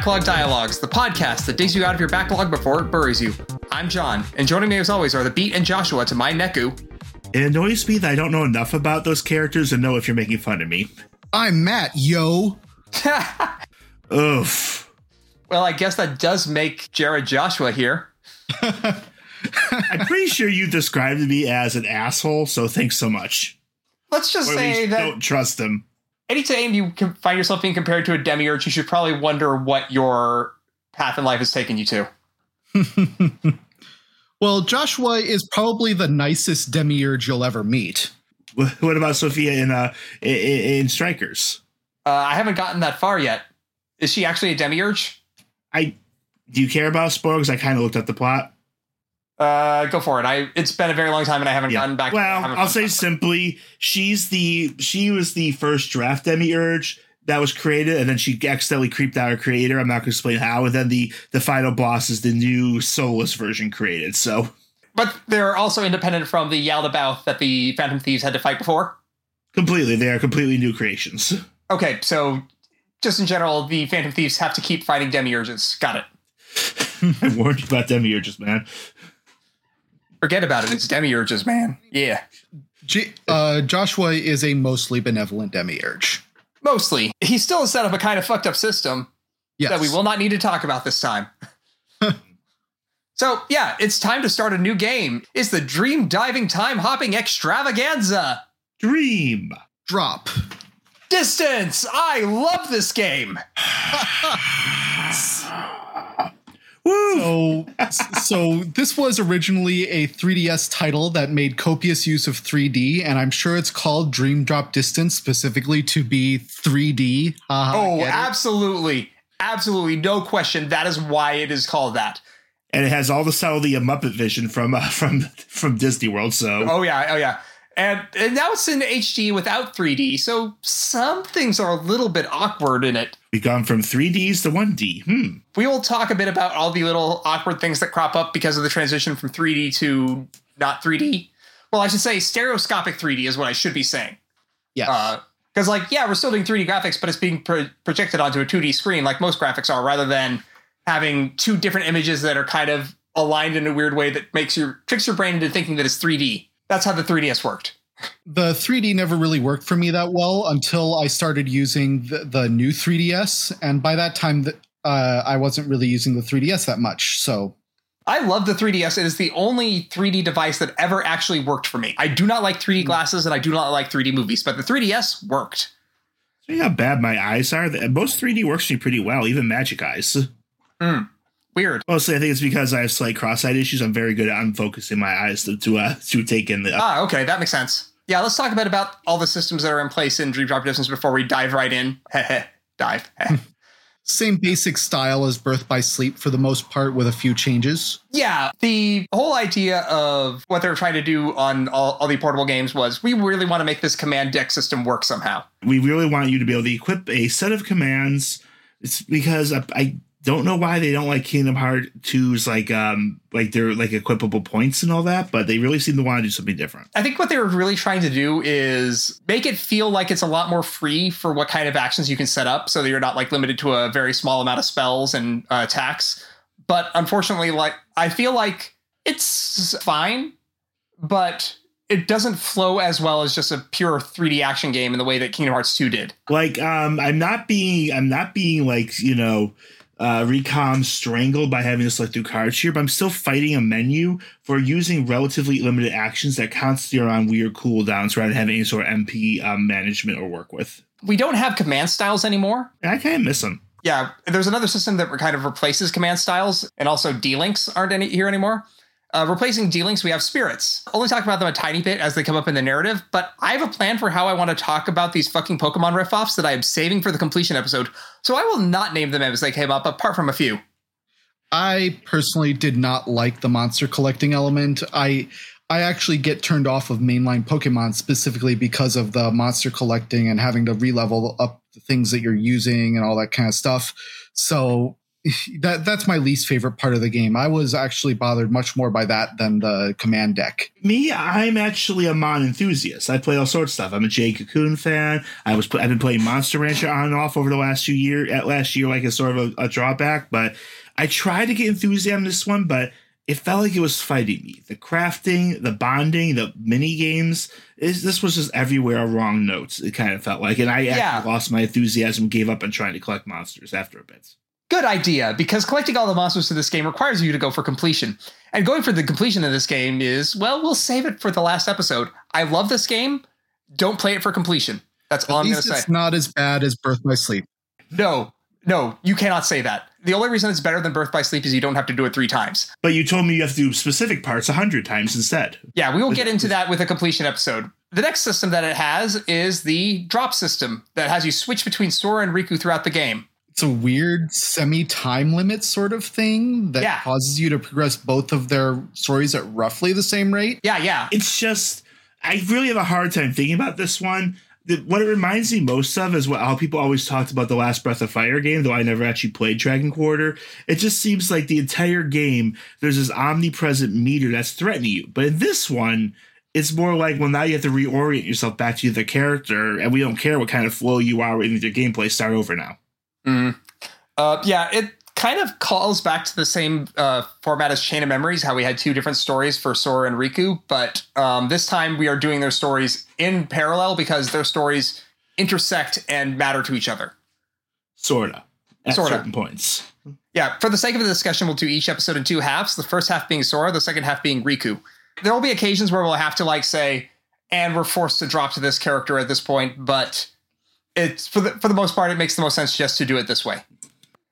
Welcome to Backlog Dialogues, the podcast that digs you out of your backlog before it buries you. I'm John, and joining me as always are the Beat and Joshua to my Neku. It annoys me that I don't know enough about those characters to know if you're making fun of me. I'm Matt, yo. Oof. Well, I guess that does make Jared Joshua here. I'm pretty sure you described me as an asshole, so thanks so much. Let's just Or at say least that don't trust him. Anytime you can find yourself being compared to a demiurge, you should probably wonder what your path in life has taken you to. Well, Joshua is probably the nicest demiurge you'll ever meet. What about Sophia in uh in, in Strikers? Uh, I haven't gotten that far yet. Is she actually a demiurge? I do you care about spoilers? I kind of looked at the plot. Uh, go for it. I it's been a very long time and I haven't gotten back. Well, I'll say simply, she's the she was the first draft demiurge that was created, and then she accidentally creeped out her creator. I'm not going to explain how. And then the the final boss is the new soulless version created. So But they're also independent from the Yaldabaoth that the Phantom Thieves had to fight before. completely, they are completely new creations. Okay, so just in general, the Phantom Thieves have to keep fighting demiurges. Got it. I warned you about demiurges, man. Forget about it. It's demiurges, man. Yeah. J- uh, Joshua is a mostly benevolent demiurge. Mostly. He's still set up a kind of fucked up system Yes. that we will not need to talk about this time. so, yeah, it's time to start a new game. It's the Dream Diving Time Hopping Extravaganza. Dream. drop. Distance! I love this game. Woo! So, so this was originally a 3DS title that made copious use of 3D, and I'm sure it's called Dream Drop Distance specifically to be 3D. Haha, Oh, absolutely. Absolutely. No question. That is why it is called that. and it has all the subtlety of Muppet Vision from uh, from from Disney World. So Oh yeah, oh yeah. And, and now it's in HD without 3D, so some things are a little bit awkward in it. we've gone from 3Ds to 1D. Hmm. We will talk a bit about all the little awkward things that crop up because of the transition from 3D to not 3D. Well, I should say stereoscopic 3D is what I should be saying. Yes. Because, like, yeah, we're still doing 3D graphics, but it's being pro- projected onto a 2D screen like most graphics are, rather than having two different images that are kind of aligned in a weird way that makes your tricks your brain into thinking that it's 3D. That's how the 3DS worked. the 3D never really worked for me that well until I started using the, the new 3DS, and by that time, th- uh, I wasn't really using the 3DS that much. So I love the 3DS. It is the only 3D device that ever actually worked for me. I do not like 3D glasses and I do not like 3D movies, but the 3DS worked. See how bad my eyes are. Most 3D works for me pretty well, even Magic Eyes. Weird. Mostly, I think it's because I have slight cross-eyed issues. I'm very good at unfocusing my eyes to to, uh, to take in the. Ah, okay, that makes sense. Yeah, let's talk a bit about all the systems that are in place in Dream Drop Distance before we dive right in. Heh dive. Heh. same basic style as Birth by Sleep for the most part, with a few changes. yeah, the whole idea of what they're trying to do on all, all the portable games was we really want to make this command deck system work somehow. we really want you to be able to equip a set of commands. It's because I, I don't know why they don't like Kingdom Hearts 2's like um like their like equipable points and all that, but they really seem to want to do something different. I think what they were really trying to do is make it feel like it's a lot more free for what kind of actions you can set up so that you're not like limited to a very small amount of spells and uh, attacks. But unfortunately, like I feel like it's fine, but it doesn't flow as well as just a pure 3D action game in the way that Kingdom Hearts 2 did. Like um I'm not being I'm not being like, you know, uh, recom strangled by having to select through cards here, but I'm still fighting a menu for using relatively limited actions that constantly are on weird cooldowns rather than having any sort of MP um, management or work with. We don't have command styles anymore. I kind of miss them. Yeah, there's another system that kind of replaces command styles, and also D-links aren't any here anymore. Uh, replacing D-links, we have spirits. Only talk about them a tiny bit as they come up in the narrative, but I have a plan for how I want to talk about these fucking Pokemon riff-offs that I am saving for the completion episode. So I will not name them as they came up, apart from a few. I personally did not like the monster collecting element. I I actually get turned off of mainline Pokemon specifically because of the monster collecting and having to re-level up the things that you're using and all that kind of stuff. So that that's my least favorite part of the game. I was actually bothered much more by that than the command deck. Me, I'm actually a Mon enthusiast. I play all sorts of stuff. I'm a Jade Cocoon fan. I was I've been playing Monster Rancher on and off over the last few year at last year, like a sort of a, a drawback. But I tried to get enthusiasm in this one, but it felt like it was fighting me. The crafting, the bonding, the mini games. This was just everywhere wrong notes. It kind of felt like, and I Yeah. lost my enthusiasm, gave up on trying to collect monsters after a bit. Good idea, because collecting all the monsters in this game requires you to go for completion. And going for the completion of this game is, well, we'll save it for the last episode. I love this game. Don't play it for completion. That's all I'm going to say. it's not as bad as Birth by Sleep. No, no, you cannot say that. The only reason it's better than Birth by Sleep is you don't have to do it three times. But you told me you have to do specific parts a hundred times instead. Yeah, we will get into that with a completion episode. The next system that it has is the drop system that has you switch between Sora and Riku throughout the game. It's a weird semi time limit sort of thing that Yeah. causes you to progress both of their stories at roughly the same rate. Yeah, yeah. it's just I really have a hard time thinking about this one. The, what it reminds me most of is what how people always talked about the last Breath of Fire game, though I never actually played Dragon Quarter. It just seems like the entire game there's this omnipresent meter that's threatening you. But in this one, it's more like well now you have to reorient yourself back to the character, and we don't care what kind of flow you are in your gameplay. Start over now. Mm. Uh, yeah, it kind of calls back to the same uh, format as Chain of Memories, how we had two different stories for Sora and Riku, but um, this time we are doing their stories in parallel because their stories intersect and matter to each other. Sorta. At Sorta. certain points. Yeah, for the sake of the discussion, we'll do each episode in two halves. The first half being Sora, the second half being Riku. There will be occasions where we'll have to like say, and we're forced to drop to this character at this point, but it's for the for the most part, it makes the most sense just to do it this way.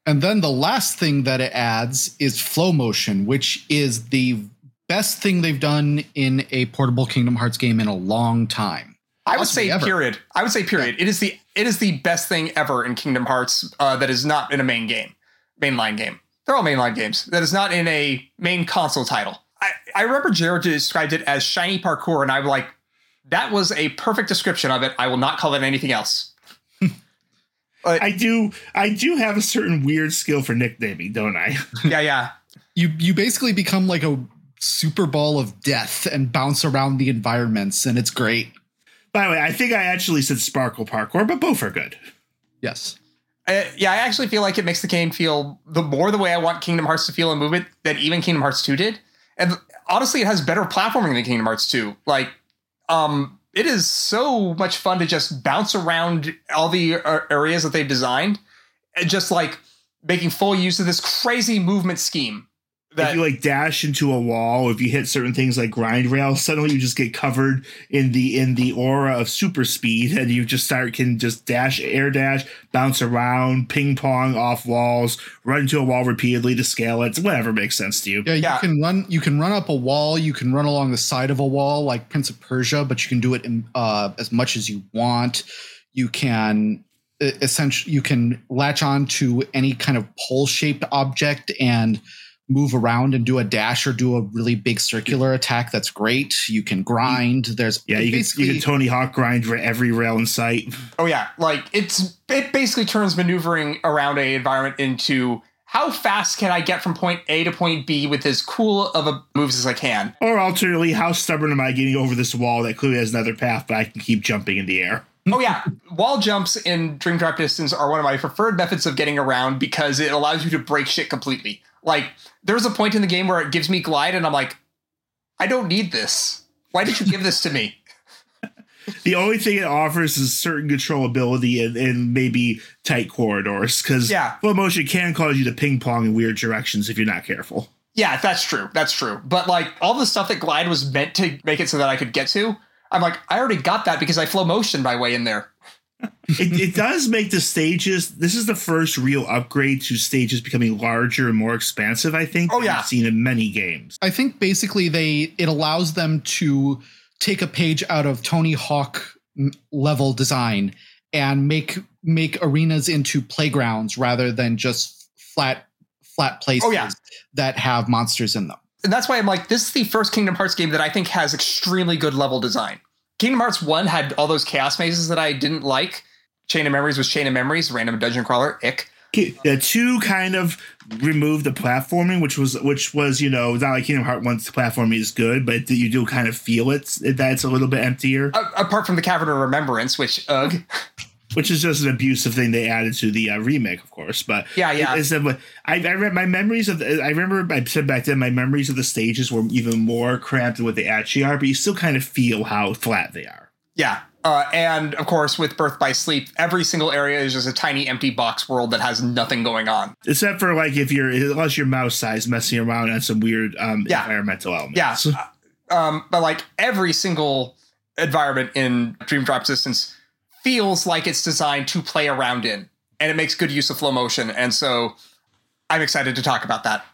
And then the last thing that it adds is flow motion, which is the best thing they've done in a portable Kingdom Hearts game in a long time. I would Possibly say ever. period. I would say period. It is the it is the best thing ever in Kingdom Hearts uh, that is not in a main game, mainline game. They're all mainline games. That is not in a main console title. I, I remember Jared described it as shiny parkour, and I'm like, that was a perfect description of it. I will not call it anything else. I do I do have a certain weird skill for nicknaming, don't I? Yeah, yeah. You you basically become like a super ball of death and bounce around the environments, and it's great. By the way, I think I actually said sparkle parkour, but both are good. Yes. Uh, yeah, I actually feel like it makes the game feel the more the way I want Kingdom Hearts to feel in movement than even Kingdom Hearts 2 did. And honestly, it has better platforming than Kingdom Hearts 2. Like, um, it is so much fun to just bounce around all the uh, areas that they've designed, and just like making full use of this crazy movement scheme. That if you like dash into a wall, if you hit certain things like grind rail, suddenly you just get covered in the in the aura of super speed, and you just start can just dash, air dash, bounce around, ping pong off walls, run into a wall repeatedly to scale it, whatever makes sense to you. Yeah, you Yeah. can run. You can run up a wall. You can run along the side of a wall, like Prince of Persia, but you can do it in, uh, as much as you want. You can essentially you can latch on to any kind of pole-shaped object and move around and do a dash or do a really big circular attack. That's great. You can grind. There's Yeah, you can, you can Tony Hawk grind for every rail in sight. Oh yeah, like it's it basically turns maneuvering around a environment into how fast can I get from point A to point B with as cool of a moves as I can. Or alternately, how stubborn am I getting over this wall that clearly has another path, but I can keep jumping in the air? Oh yeah, wall jumps in Dream Drop Distance are one of my preferred methods of getting around because it allows you to break shit completely. Like there's a point in the game where it gives me glide and I'm like, I don't need this. Why did you give this to me? The only thing it offers is certain controllability and, and maybe tight corridors, because Yeah. flow motion can cause you to ping pong in weird directions if you're not careful. Yeah, that's true. That's true. But like all the stuff that glide was meant to make it so that I could get to, I'm like, I already got that because I flow motion my way in there. It, it does make the stages. This is the first real upgrade to stages becoming larger and more expansive. I think. Oh, yeah. I've seen in many games. I think basically they it allows them to take a page out of Tony Hawk level design and make make arenas into playgrounds rather than just flat flat places Oh, yeah. that have monsters in them. And that's why I'm like, this is the first Kingdom Hearts game that I think has extremely good level design. Kingdom Hearts 1 had all those chaos mazes that I didn't like. Chain of Memories was Chain of Memories, random dungeon crawler, ick. Yeah, two kind of removed the platforming, which was which was you know not like Kingdom Hearts One's platforming is good, but you do kind of feel it that it's a little bit emptier. Apart from the Cavern of Remembrance, which ugh. which is just an abusive thing they added to the uh, remake, of course. But Yeah, yeah. It's, I, I read my memories of. The, I remember I said back then my memories of the stages were even more cramped than what they actually are. But you still kind of feel how flat they are. Yeah. Uh, and of course, with Birth by Sleep, every single area is just a tiny empty box world that has nothing going on. Except for like if you're unless you're mouse size messing around on some weird um, Yeah. environmental elements. Yeah. Um, but like every single environment in Dream Drop Distance feels like it's designed to play around in, and it makes good use of flow motion. And so I'm excited to talk about that.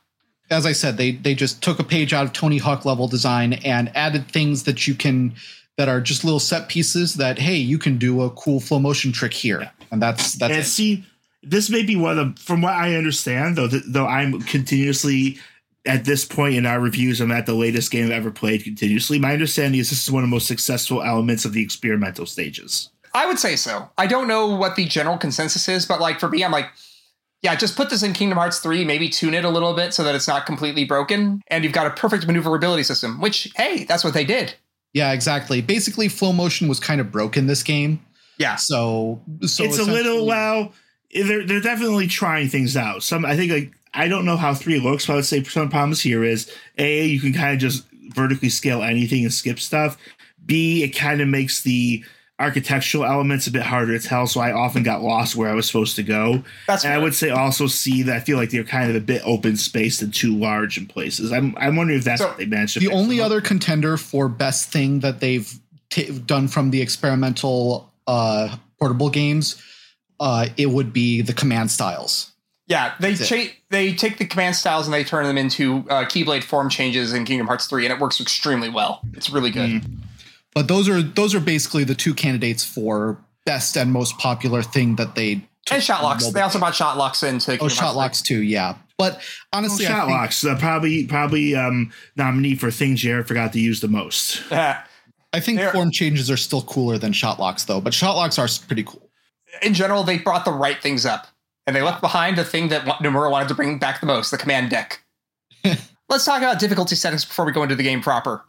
As I said, they they just took a page out of Tony Hawk level design and added things that you can that are just little set pieces that hey, you can do a cool flow motion trick here. And that's that's and it. see, this may be one of, from what I understand, though, th- though I'm continuously at this point in our reviews, I'm at the latest game I've ever played continuously. My understanding is this is one of the most successful elements of the experimental stages. I would say so. I don't know what the general consensus is, but like for me, I'm like, yeah, just put this in Kingdom Hearts 3, maybe tune it a little bit so that it's not completely broken, and you've got a perfect maneuverability system, which, hey, that's what they did. Yeah, exactly. Basically, flow motion was kind of broken this game. Yeah. So, so it's a little essentially- well, they're they're definitely trying things out. Some I think like I don't know how three looks, but I would say some problems here is a you can kind of just vertically scale anything and skip stuff. B it kind of makes the architectural elements a bit harder to tell, so I often got lost where I was supposed to go. That's And I would say also see that I feel like they're kind of a bit open spaced and too large in places. I'm I'm wondering if that's So, what they managed to the only them up. other contender for best thing that they've t- done from the experimental uh, portable games, uh, it would be the command styles. Yeah, they cha- they take the command styles and they turn them into uh, Keyblade form changes in Kingdom Hearts 3, and it works extremely well. It's really good. Mm. But those are those are basically the two candidates for best and most popular thing that they took And shot locks. They also brought shot locks into oh Kingdom shot Hearts locks too. Yeah, but honestly, I Shot think- locks uh, probably probably um, nominee for things Jared forgot to use the most. I think They're- form changes are still cooler than shot locks though. But shot locks are pretty cool. in general, they brought the right things up, and they left behind the thing that wa- Nomura wanted to bring back the most: the command deck. Let's talk about difficulty settings before we go into the game proper.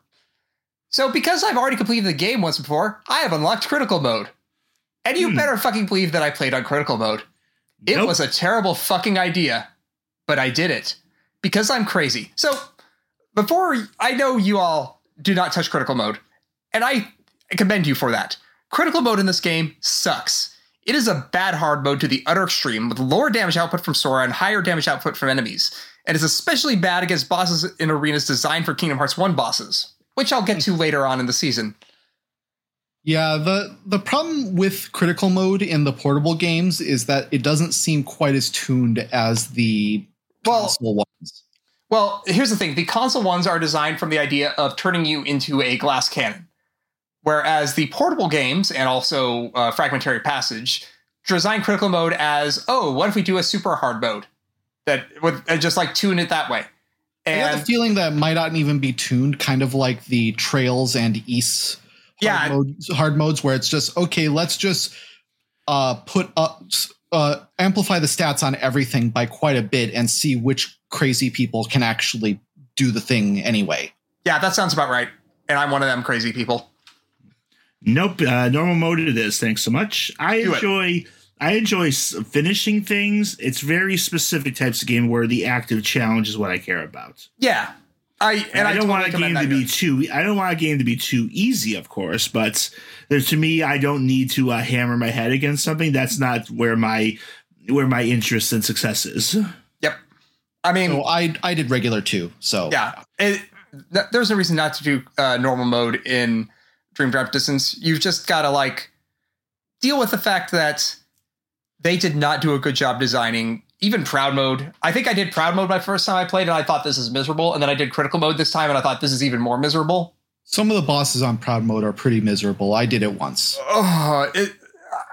So, because I've already completed the game once before, I have unlocked critical mode, and you Hmm. better fucking believe that I played on critical mode. It Nope. was a terrible fucking idea, but I did it because I'm crazy. So, before I know you all do not touch critical mode, and I commend you for that. Critical mode in this game sucks. It is a bad hard mode to the utter extreme, with lower damage output from Sora and higher damage output from enemies, and is especially bad against bosses in arenas designed for Kingdom Hearts 1 bosses, which I'll get to later on in the season. Yeah, the the problem with critical mode in the portable games is that it doesn't seem quite as tuned as the Well, console ones. Well, here's the thing: the console ones are designed from the idea of turning you into a glass cannon, whereas the portable games and also uh, Fragmentary Passage design critical mode as, oh, what if we do a super hard mode that would just like tune it that way? I got the feeling that might not even be tuned, kind of like the Trails and East hard, Yeah. modes, hard modes, where it's just okay. Let's just uh, put up, uh, amplify the stats on everything by quite a bit, and see which crazy people can actually do the thing anyway. yeah, that sounds about right. And I'm one of them crazy people. Nope, uh, normal mode it is. Thanks so much. I Do it. Enjoy I enjoy finishing things. It's very specific types of game where the active challenge is what I care about. Yeah, I and, I, don't totally want a game to be here. too. I don't want a game to be too easy, of course. But there's to me, I don't need to uh, hammer my head against something. That's not where my where my interest and success is. Yep. I mean, So I I did regular too. So Yeah, it, th- there's no reason not to do uh, normal mode in Dream Drop Distance. You've just got to like deal with the fact that they did not do a good job designing even proud mode. I think I did proud mode my first time I played, and I thought this is miserable. And then I did critical mode this time, and I thought this is even more miserable. some of the bosses on Proud Mode are pretty miserable. I did it once. Oh, it,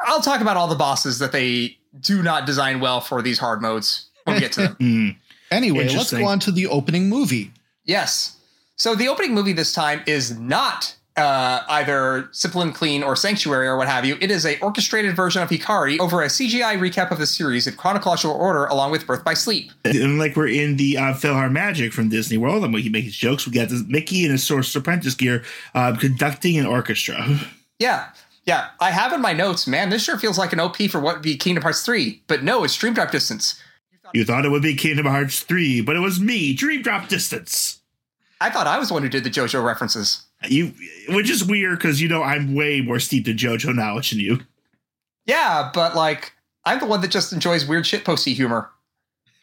I'll talk about all the bosses that they do not design well for these hard modes when we get to them. Hmm. Anyway, let's go on to the opening movie. Yes. So the opening movie this time is not uh, either Simple and Clean or Sanctuary or what have you. It is a orchestrated version of Hikari over a CGI recap of the series in chronological order, along with Birth by Sleep. And like we're in the uh, PhilharMagic from Disney World, and we make his jokes. We got this Mickey in his Sorcerer's Apprentice gear uh, conducting an orchestra. Yeah. Yeah, I have in my notes, man, this sure feels like an OP for what would be Kingdom Hearts 3, but no, it's Dream Drop Distance. You thought it would be Kingdom Hearts 3, but it was me, Dream Drop Distance. I thought I was the one who did the JoJo references. You, which is weird because you know I'm way more steeped in JoJo knowledge than you. Yeah, but like, I'm the one that just enjoys weird shitposty humor.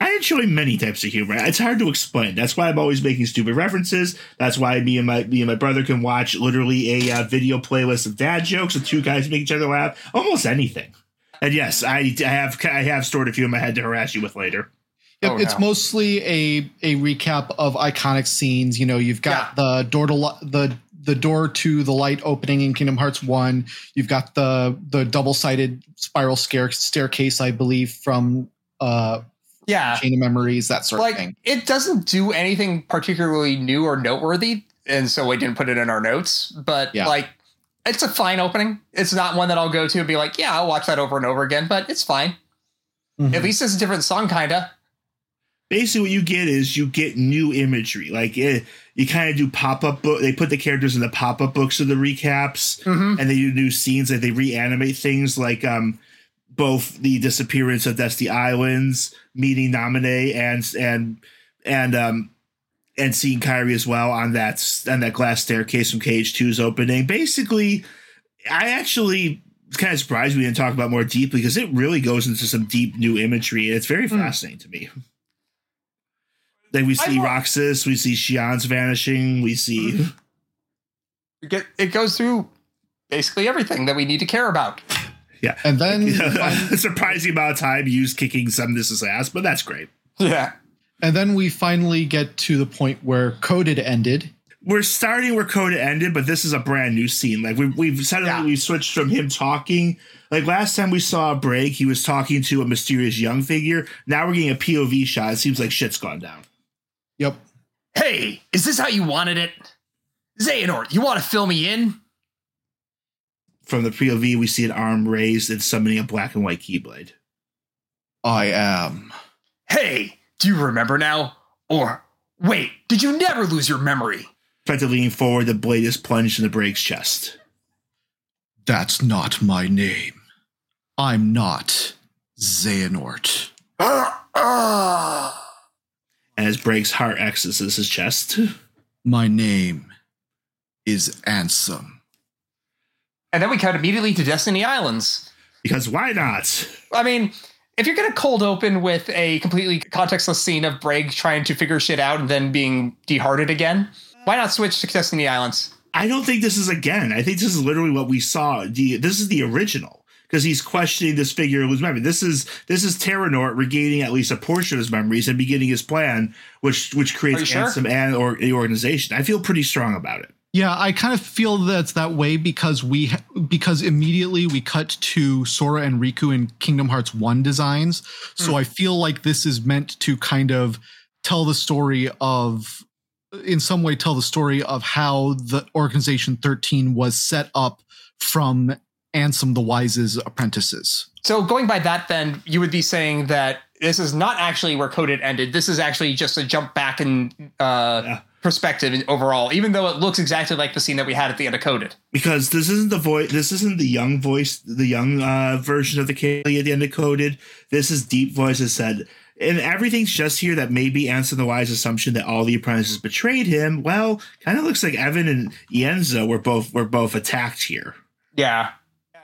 I enjoy many types of humor. It's hard to explain. That's why I'm always making stupid references. That's why me and my me and my brother can watch literally a uh, video playlist of dad jokes and two guys make each other laugh. Almost anything. And yes, I, I have I have stored a few in my head to harass you with later. Yep, Oh, it's no. mostly a a recap of iconic scenes. You know, you've got the door to the the door to the light opening in Kingdom Hearts One. You've got the the double sided spiral scare staircase, I believe, from uh, Yeah. Chain of Memories, that sort of thing. it doesn't do anything particularly new or noteworthy, and so we didn't put it in our notes, but Yeah. like, it's a fine opening. It's not one that I'll go to and be like, yeah, I'll watch that over and over again, but it's fine. Mhm. At least it's a different song, kinda. Basically, what you get is you get new imagery. Like it, you kind of do pop up book. They put the characters in the pop up books of the recaps. Mm-hmm. and they do new scenes like they reanimate things like um both the disappearance of Destiny Islands, meeting Namine and and and um and seeing Kairi as well on that on that glass staircase from KH2's opening. Basically, I actually kind of surprised we didn't talk about more deeply because it really goes into some deep new imagery and it's very Hmm. fascinating to me. Like we see wa- Roxas, we see Xion's vanishing, we see mm-hmm. get it goes through basically everything that we need to care about. Yeah. And then a surprising amount of time used kicking some Xemnas's ass, but that's great. Yeah. and then we finally get to the point where coded ended. We're starting where Coded ended, but this is a brand new scene. Like we've we've suddenly Yeah. we switched from him talking. Like last time we saw a Braig, he was talking to a mysterious young figure. Now we're getting a POV shot. It seems like shit's gone down. Yep. Hey, is this how you wanted it? Xehanort, you want to fill me in? From the POV, we see an arm raised and summoning a black and white keyblade. I am. Hey, do you remember now? Or wait, did you never lose your memory? Effectively leaning forward, the blade is plunged in the Braig's chest. That's not my name. I'm not Xehanort. Ah, ah. And as Braig's heart accesses his chest. My name is Ansem. And then we cut immediately to Destiny Islands. Because why not? I mean, if you're going to cold open with a completely contextless scene of Braig trying to figure shit out and then being dehearted again, why not switch to Destiny Islands? I don't think this is again. I think this is literally what we saw. The, this is the original because he's questioning this figure of his memory. This is this is Terranort regaining at least a portion of his memories and beginning his plan, which which creates you sure? Ansem and or the organization. I feel pretty strong about it. Yeah, I kind of feel that's that way because we because immediately we cut to Sora and Riku in Kingdom Hearts 1 designs. So hmm. I feel like this is meant to kind of tell the story of in some way tell the story of how the organization 13 was set up from Ansem the Wise's apprentices. So going by that, then you would be saying that this is not actually where Coded ended. This is actually just a jump back in uh, Yeah. perspective overall, even though it looks exactly like the scene that we had at the end of Coded. Because this isn't the voice. This isn't the young voice, the young uh, version of the Kaylee at the end of Coded. This is deep voice that said, and everything's just here that maybe Ansem the Wise assumption that all the apprentices betrayed him. Well, kind of looks like Even and Ienzo were both were both attacked here Yeah,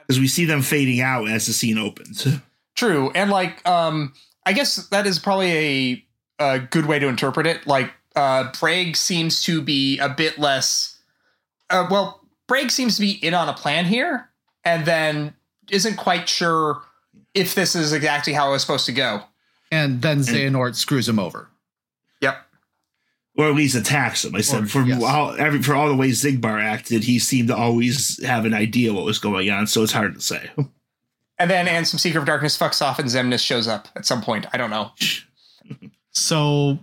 because we see them fading out as the scene opens. true. And like, um, I guess that is probably a, a good way to interpret it. Like, uh, Braig seems to be a bit less. Uh, well, Braig seems to be in on a plan here, and then isn't quite sure if this is exactly how it was supposed to go. And then Xehanort screws him over. Yep. Or at least attacks him. I said Or- for yes. all every for all the ways Xigbar acted, he seemed to always have an idea what was going on. So it's hard to say. And then, and Ansem Seeker of Darkness fucks off, and Xemnas shows up at some point. I don't know. So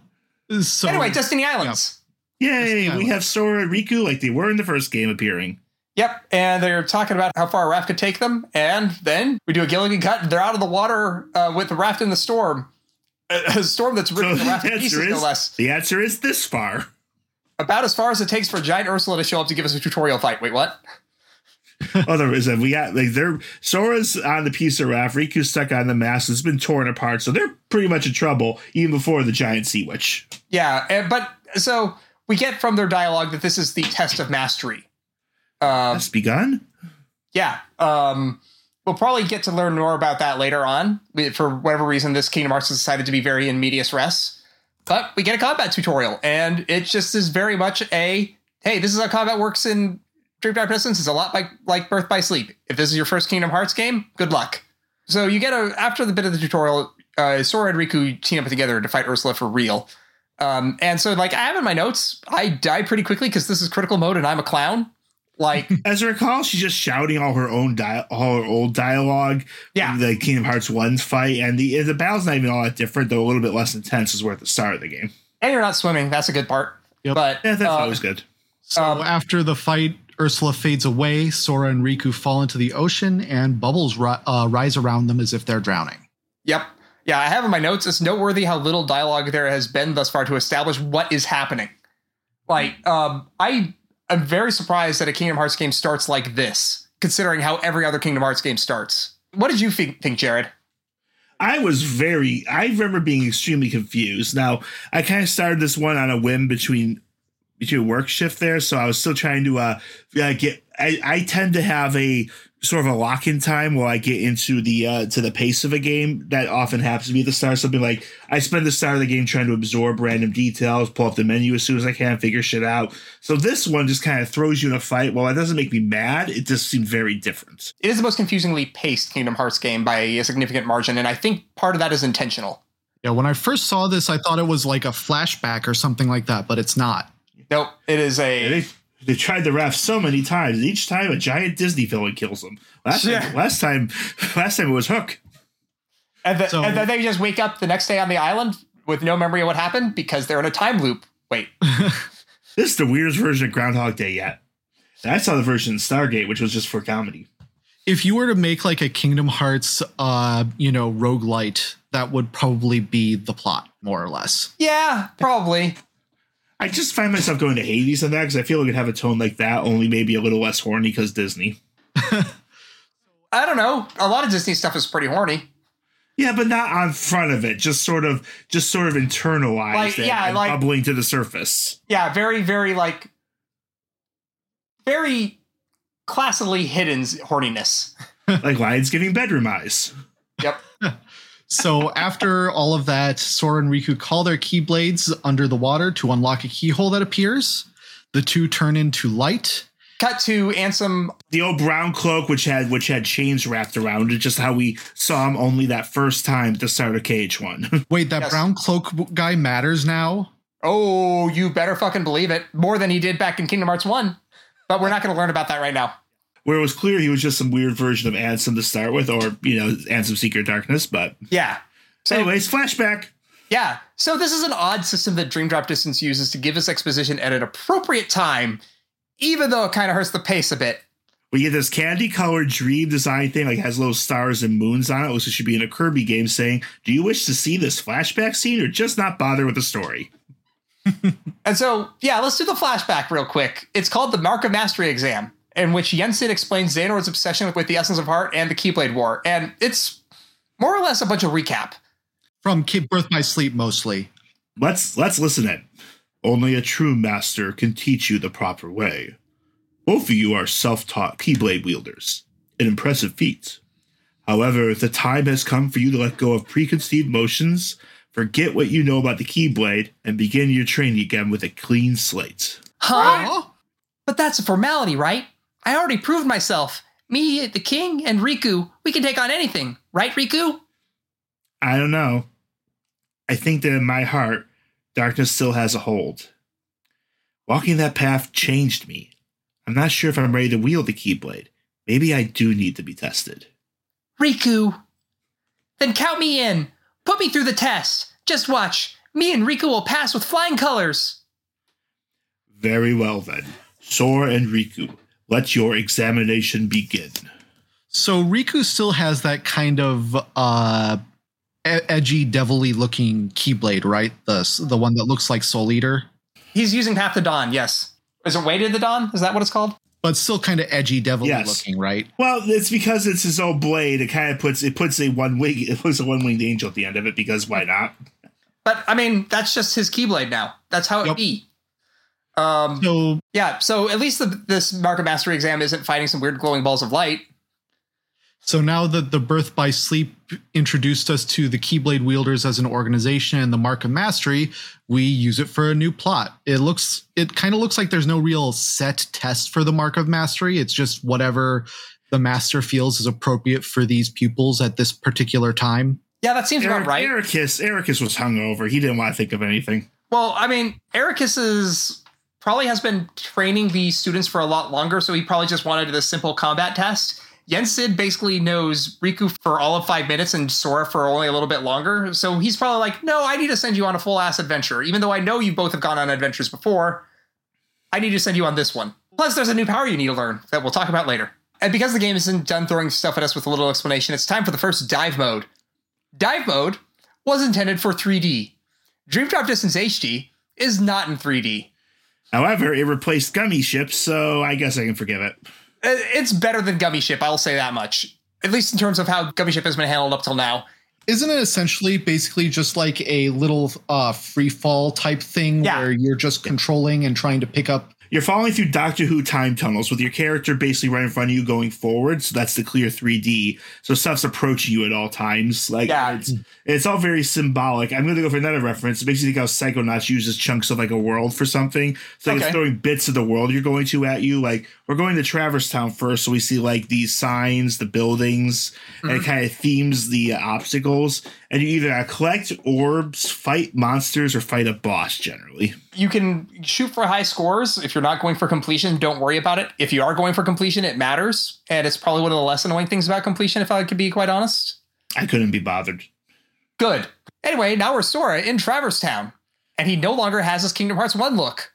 so anyway, Destiny Islands. Yay! Yes, We yeah. have Sora and Riku like they were in the first game appearing. Yep, and they're talking about how far a raft could take them, and then we do a Gilligan cut. They're out of the water uh, with the raft in the storm, a, a storm that's So ripping the the raft to pieces, no less. the answer is this far. About as far as it takes for giant Ursula to show up to give us a tutorial fight. Wait, what? Oh, there is a we got like they're Sora's on the piece of raft, Riku's stuck on the mast, it's been torn apart, so they're pretty much in trouble even before the giant sea witch. Yeah, and, but so we get from their dialogue that this is the test of mastery. Um, Has begun. yeah, um, we'll probably get to learn more about that later on. For whatever reason, this Kingdom Hearts has decided to be very in medias res. But we get a combat tutorial, and it just is very much a hey, this is how combat works in Dream Drop Distance. It's a lot like like Birth by Sleep. If this is your first Kingdom Hearts game, good luck. So you get a after the bit of the tutorial, uh, Sora and Riku team up together to fight Ursula for real. Um, and so like I have in my notes, I die pretty quickly because this is critical mode and I'm a clown. Like As I recall, she's just shouting all her own dia- all her old dialogue. Yeah. the Kingdom Hearts one's fight, and the the battle's not even all that different, though a little bit less intense is we're at the start of the game. and you're not swimming. That's a good part. Yep. But Yeah, that's uh, always good. So Um, after the fight, Ursula fades away. Sora and Riku fall into the ocean, and bubbles ri- uh, rise around them as if they're drowning. Yep. Yeah, I have in my notes. It's noteworthy how little dialogue there has been thus far to establish what is happening. Like, um, I am very surprised that a Kingdom Hearts game starts like this, considering how every other Kingdom Hearts game starts. What did you think, think Jared? I was very. I remember being extremely confused. Now, I kind of started this one on a whim between between work shift there, so I was still trying to uh get. I, I tend to have a sort of a lock in time while I get into the uh to the pace of a game. That often happens to be at the start. Of something like I spend the start of the game trying to absorb random details, pull up the menu as soon as I can, figure shit out. So this one just kind of throws you in a fight. While it doesn't make me mad, it just seemed very different. It is the most confusingly paced Kingdom Hearts game by a significant margin, and I think part of that is intentional. Yeah, when I first saw this, I thought it was like a flashback or something like that, but it's not. Nope, it is Yeah, a. they they tried the raft so many times. Each time a giant Disney villain kills them. Last Yeah. time, last time, last time it was Hook. And, the, So- and then they just wake up the next day on the island with no memory of what happened because they're in a time loop. Wait, This is the weirdest version of Groundhog Day yet. And I saw the version in Stargate, which was just for comedy. If you were to make like a Kingdom Hearts, uh, you know, roguelite, that would probably be the plot, more or less. yeah, probably. I just find myself going to Hades on that because I feel like it'd have a tone like that, only maybe a little less horny because Disney. I don't know. A lot of Disney stuff is pretty horny. Yeah, but not on front of it. Just sort of, just sort of internalized Like, and, yeah, and like- bubbling to the surface. Yeah, very, very like very classily hidden horniness. like lions giving bedroom eyes. Yep. So after all of that, Sora and Riku call their Keyblades under the water to unlock a keyhole that appears. The two turn into light. Cut to Ansem. the old brown cloak which had which had chains wrapped around it just how we saw him only that first time at the start of kh1 Wait, that Yes. brown cloak guy matters now? Oh, you better fucking believe it. More than he did back in Kingdom Hearts 1. But we're not going to learn about that right now. Where it was clear he was just some weird version of ansem to start with or you know ansem secret darkness but Yeah. So, anyways flashback yeah. So this is an odd system that Dream Drop Distance uses to give us exposition at an appropriate time, even though it kind of hurts the pace a bit. we get this candy colored dream design thing like has little stars and moons on it which should be in a kirby game saying do you wish to see this flashback scene or just not bother with the story And so, yeah, let's do the flashback real quick. It's called the Mark of Mastery exam, in which Yensid explains Xehanort's obsession with the Essence of Heart and the Keyblade War. And it's more or less a bunch of recap. From Kid Birth by Sleep, mostly. let's let's listen in only a true master can teach you the proper way both of you are self-taught keyblade wielders an impressive feat however the time has come for you to let go of preconceived motions, forget what you know about the keyblade and begin your training again with a clean slate Huh? But that's a formality, right? I already proved myself. Me, the king, and Riku, we can take on anything, right, Riku? i don't know i think that in my heart darkness still has a hold walking that path changed me i'm not sure if i'm ready to wield the keyblade maybe i do need to be tested Riku. Then count me in. Put me through the test. Just watch. Me and Riku will pass with flying colors. Very well then. Sora and Riku, let your examination begin. So Riku still has that kind of uh edgy, devilly looking keyblade, right? The the one that looks like Soul Eater, He's using Path to Dawn, yes. Is it Way to the Dawn? Is that what it's called? but still kind of edgy, devilly Yes. looking, right? Well, it's because it's his own blade. It kind of puts it puts a one wing it puts a one winged angel at the end of it because why not? But I mean, that's just his Keyblade now. That's how it Yep. be. Um, So yeah, so at least the, this Mark of Mastery exam isn't fighting some weird glowing balls of light. So now that the Birth by Sleep introduced us to the Keyblade wielders as an organization and the Mark of Mastery, we use it for a new plot. It looks it kind of looks like there's no real set test for the Mark of Mastery. It's just whatever the master feels is appropriate for these pupils at this particular time. Yeah, that seems Eric, about right. Eraqus, Eraqus was hungover. He didn't want to think of anything. Well, I mean, Eraqus is probably has been training these students for a lot longer, so he probably just wanted this simple combat test. Yensid basically knows Riku for all of five minutes and Sora for only a little bit longer, so he's probably like, "No, I need to send you on a full ass adventure, even though I know you both have gone on adventures before. I need to send you on this one. Plus, there's a new power you need to learn that we'll talk about later." And because the game isn't done throwing stuff at us with a little explanation, it's time for the first dive mode. Dive mode was intended for 3D. Dream Drop Distance HD is not in 3D. However, it replaced gummy ships, so I guess I can forgive it. Uh, It's better than Gummy Ship, I'll say that much. At least in terms of how Gummy Ship has been handled up till now. Isn't it essentially basically just like a little uh free fall type thing Yeah. where you're just controlling and trying to pick up You're falling through Doctor Who time tunnels with your character basically right in front of you going forward. So that's the clear 3D. So stuff's approaching you at all times. Like Yeah. it's it's all very symbolic. I'm gonna go for another reference. It makes you think how Psychonauts uses chunks of like a world for something. So like Okay. it's throwing bits of the world you're going to at you. Like we're going to Traverse Town first, so we see like these signs, the buildings, and it kind of themes the uh, obstacles. And you either collect orbs, fight monsters, or fight a boss generally. You can shoot for high scores. If you're not going for completion, don't worry about it. If you are going for completion, it matters. And it's probably one of the less annoying things about completion, if I could be quite honest. I couldn't be bothered. Good. Anyway, now we're Sora in Traverse Town, and he no longer has his Kingdom Hearts 1 look.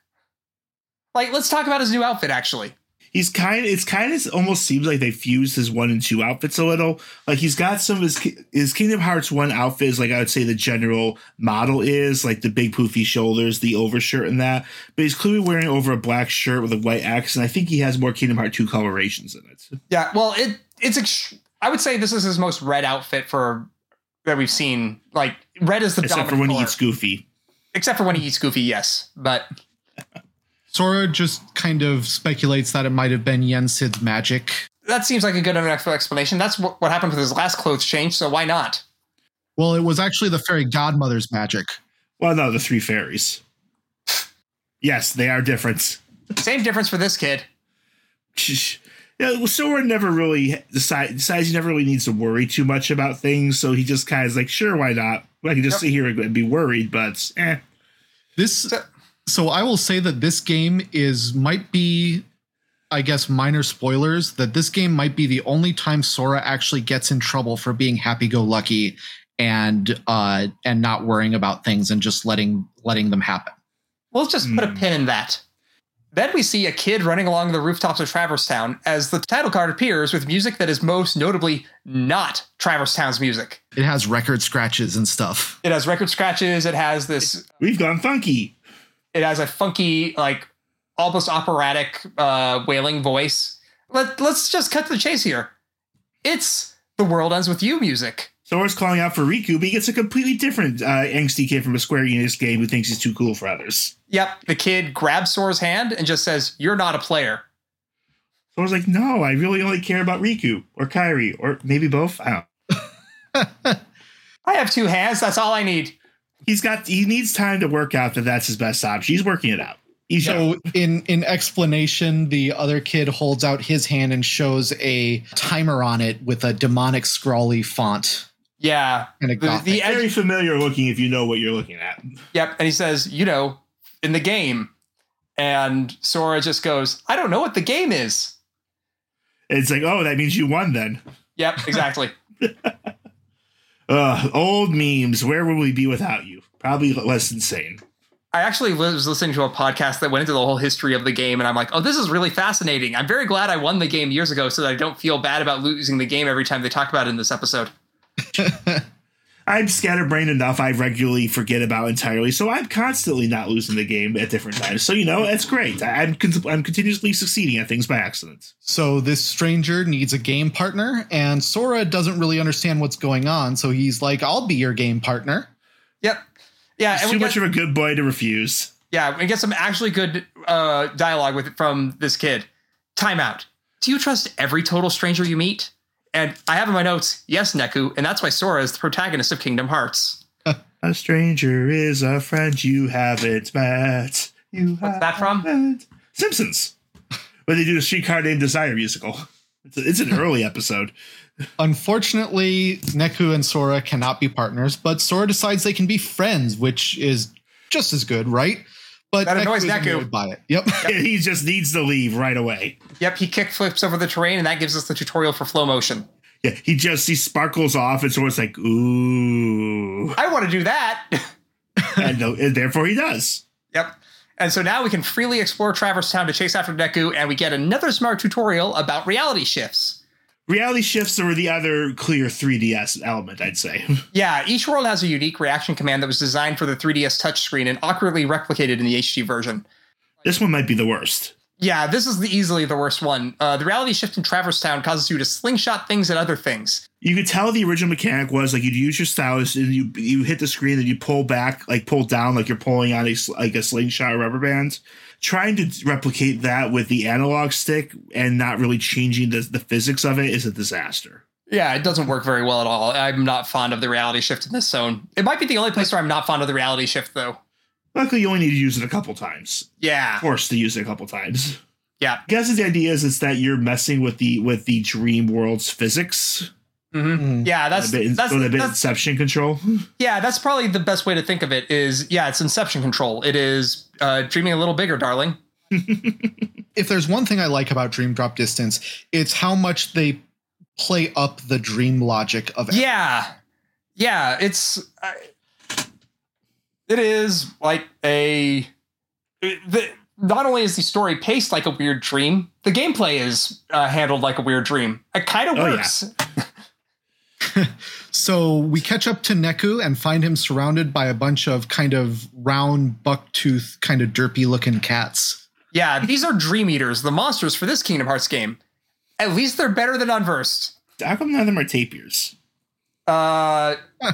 Like, let's talk about his new outfit, actually. He's kind. It's kind of almost seems like they fused his one and two outfits a little. Like he's got some of his his Kingdom Hearts one outfit is like I would say the general model is like the big poofy shoulders, the overshirt, and that. But he's clearly wearing over a black shirt with a white and I think he has more Kingdom Hearts two colorations in it. Yeah, well, it it's I would say this is his most red outfit for that we've seen. Like red is the Except for when he eats Goofy. except for when he eats Goofy, yes. But Sora just kind of speculates that it might have been Yensid's magic. that seems like a good enough explanation. That's what, what happened with his last clothes change, so why not? Well, it was actually the fairy godmother's magic. Well, no, the three fairies. Yes, they are different. Same difference for this kid. Yeah, well, Sora never really decide, decides he never really needs to worry too much about things, so he just kind of is like, sure, why not? I can just Yep. sit here and be worried, but eh. This So- so I will say that this game is might be I guess minor spoilers that this game might be the only time Sora actually gets in trouble for being happy go lucky and uh and not worrying about things and just letting letting them happen. We'll just put a Hmm. pin in that. Then we see a kid running along the rooftops of Traverse Town as the title card appears with music that is most notably not Traverse Town's music. It has record scratches and stuff. It has record scratches. It has this. We've gone funky. It has a funky, like almost operatic uh, wailing voice. Let Let's just cut to the chase here. It's the world ends with you music. Sora's calling out for Riku, but he gets a completely different uh, angsty kid from a Square Enix game who thinks he's too cool for others. Yep, the kid grabs Sora's hand and just says, "You're not a player." Sora's like, no, I really only care about Riku or Kairi or maybe both. I don't. I have two hands. That's all I need. He's got. He needs time to work out that that's his best option. He's working it out. He's So in in explanation, the other kid holds out his hand and shows a timer on it with a demonic scrawly font Yeah, and a the, the edge very familiar looking if you know what you're looking at. Yep. And he says, you know, in the game. And Sora just goes, I don't know what the game is. It's like, oh, that means you won then. Yep, exactly. Uh, old memes. Where would we be without you? Probably less insane. I actually was listening to a podcast that went into the whole history of the game, and I'm like, oh, this is really fascinating. I'm very glad I won the game years ago so that I don't feel bad about losing the game every time they talk about it in this episode. I'm scatterbrained enough I regularly forget about entirely, so I'm constantly not losing the game at different times. So you know, it's great. I- I'm con- I'm continuously succeeding at things by accident. So this stranger needs a game partner, and Sora doesn't really understand what's going on. So he's like, "I'll be your game partner." Yep. Yeah, too we much get, of a good boy to refuse. yeah, and get some actually good uh, dialogue with from this kid. Timeout. Do you trust every total stranger you meet? And I have in my notes, yes, Neku, and that's why Sora is the protagonist of Kingdom Hearts. A stranger is a friend you haven't met. You What's that from? haven't- Simpsons. When they do the Streetcar Named Desire musical. It's, a, it's an early episode. Unfortunately, Neku and Sora cannot be partners, but Sora decides they can be friends, which is just as good, right? But That annoys is Neku. annoyed by it. Yep. he just needs to leave right away. Yep, he kick flips over the terrain, and that gives us the tutorial for flow motion. Yeah, he just he sparkles off, and Sora's like, ooh, I want to do that. and, no, and therefore he does. Yep. And so now we can freely explore Traverse Town to chase after Neku, and we get another smart tutorial about reality shifts. Reality shifts are the other clear 3DS element, I'd say. Yeah, each world has a unique reaction command that was designed for the 3DS touchscreen and awkwardly replicated in the HD version. this one might be the worst. Yeah, this is the, easily the worst one. Uh, the reality shift in Traverse Town causes you to slingshot things at other things. You could tell the original mechanic was like you'd use your stylus and you you hit the screen and you pull back, like pull down, like you're pulling on a like a slingshot or rubber band. Trying to replicate that with the analog stick and not really changing the, the physics of it is a disaster. Yeah, it doesn't work very well at all. I'm not fond of the reality shift in this zone. It might be the only place where I'm not fond of the reality shift, though. Luckily, you only need to use it a couple times. Yeah, Forced to use it a couple times. yeah. I guess the idea is it's that you're messing with the with the dream world's physics. hmm Mm. Yeah, that's a bit, that's, with a bit that's Inception control. yeah, that's probably the best way to think of it. Is yeah, it's Inception control. It is uh, dreaming a little bigger, darling. If there's one thing I like about Dream Drop Distance, it's how much they play up the dream logic of it. Yeah, yeah. It's uh, it is like a the. Not only is the story paced like a weird dream, the gameplay is uh, handled like a weird dream. It kind of Oh, yeah. works. So we catch up to Neku and find him surrounded by a bunch of kind of round, bucktooth, kind of derpy looking cats. Yeah, these are Dream Eaters, the monsters for this Kingdom Hearts game. At least they're better than Unversed. How come none of them are tapirs? Uh, Huh.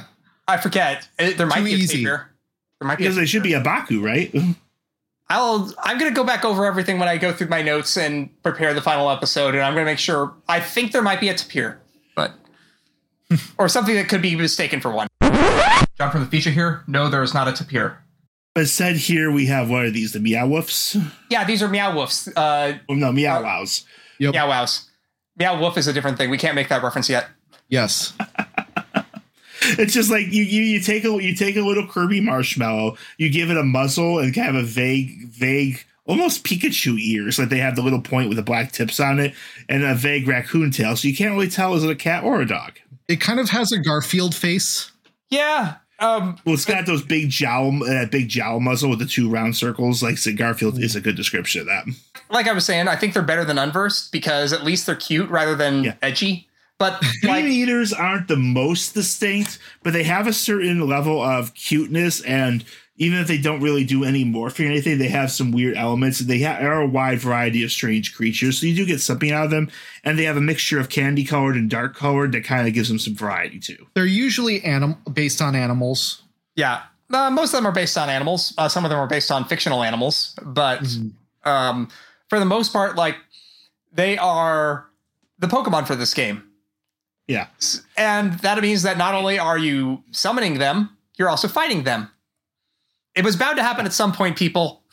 I forget. Uh, There might Too be a easy. tapir. There might be. Because A they should be a Baku, right? I'll. I'm gonna go back over everything when I go through my notes and prepare the final episode, and I'm gonna make sure. I think there might be a tapir, but or something that could be mistaken for one. Jump from the feature here. No, there is not a tapir. But said here we have what are these? The Meow Woofs? Yeah, these are meow woofs. Uh, Oh, no, Meow Wows. Yep. meow wows. Meow woof is a different thing. We can't make that reference yet. Yes. It's just like you, you you take a you take a little Kirby marshmallow, you give it a muzzle and kind of a vague vague almost Pikachu ears, like they have the little point with the black tips on it, and a vague raccoon tail, so you can't really tell is it a cat or a dog. It kind of has a Garfield face. Yeah. Um, Well, it's got those big jowl, that big jowl muzzle with the two round circles. Like so Garfield is a good description of that. like I was saying, I think they're better than Unversed because at least they're cute rather than Yeah. edgy. But Dream like, Eaters aren't the most distinct, but they have a certain level of cuteness, and even if they don't really do any morphing or anything, they have some weird elements. They ha- are a wide variety of strange creatures, so you do get something out of them. And they have a mixture of candy colored and dark colored that kind of gives them some variety too. They're usually anim- based on animals. yeah, uh, most of them are based on animals. Uh, some of them are based on fictional animals, but um, for the most part, like they are the Pokemon for this game. Yeah. And that means that not only are you summoning them, you're also fighting them. It was bound to happen at some point, people.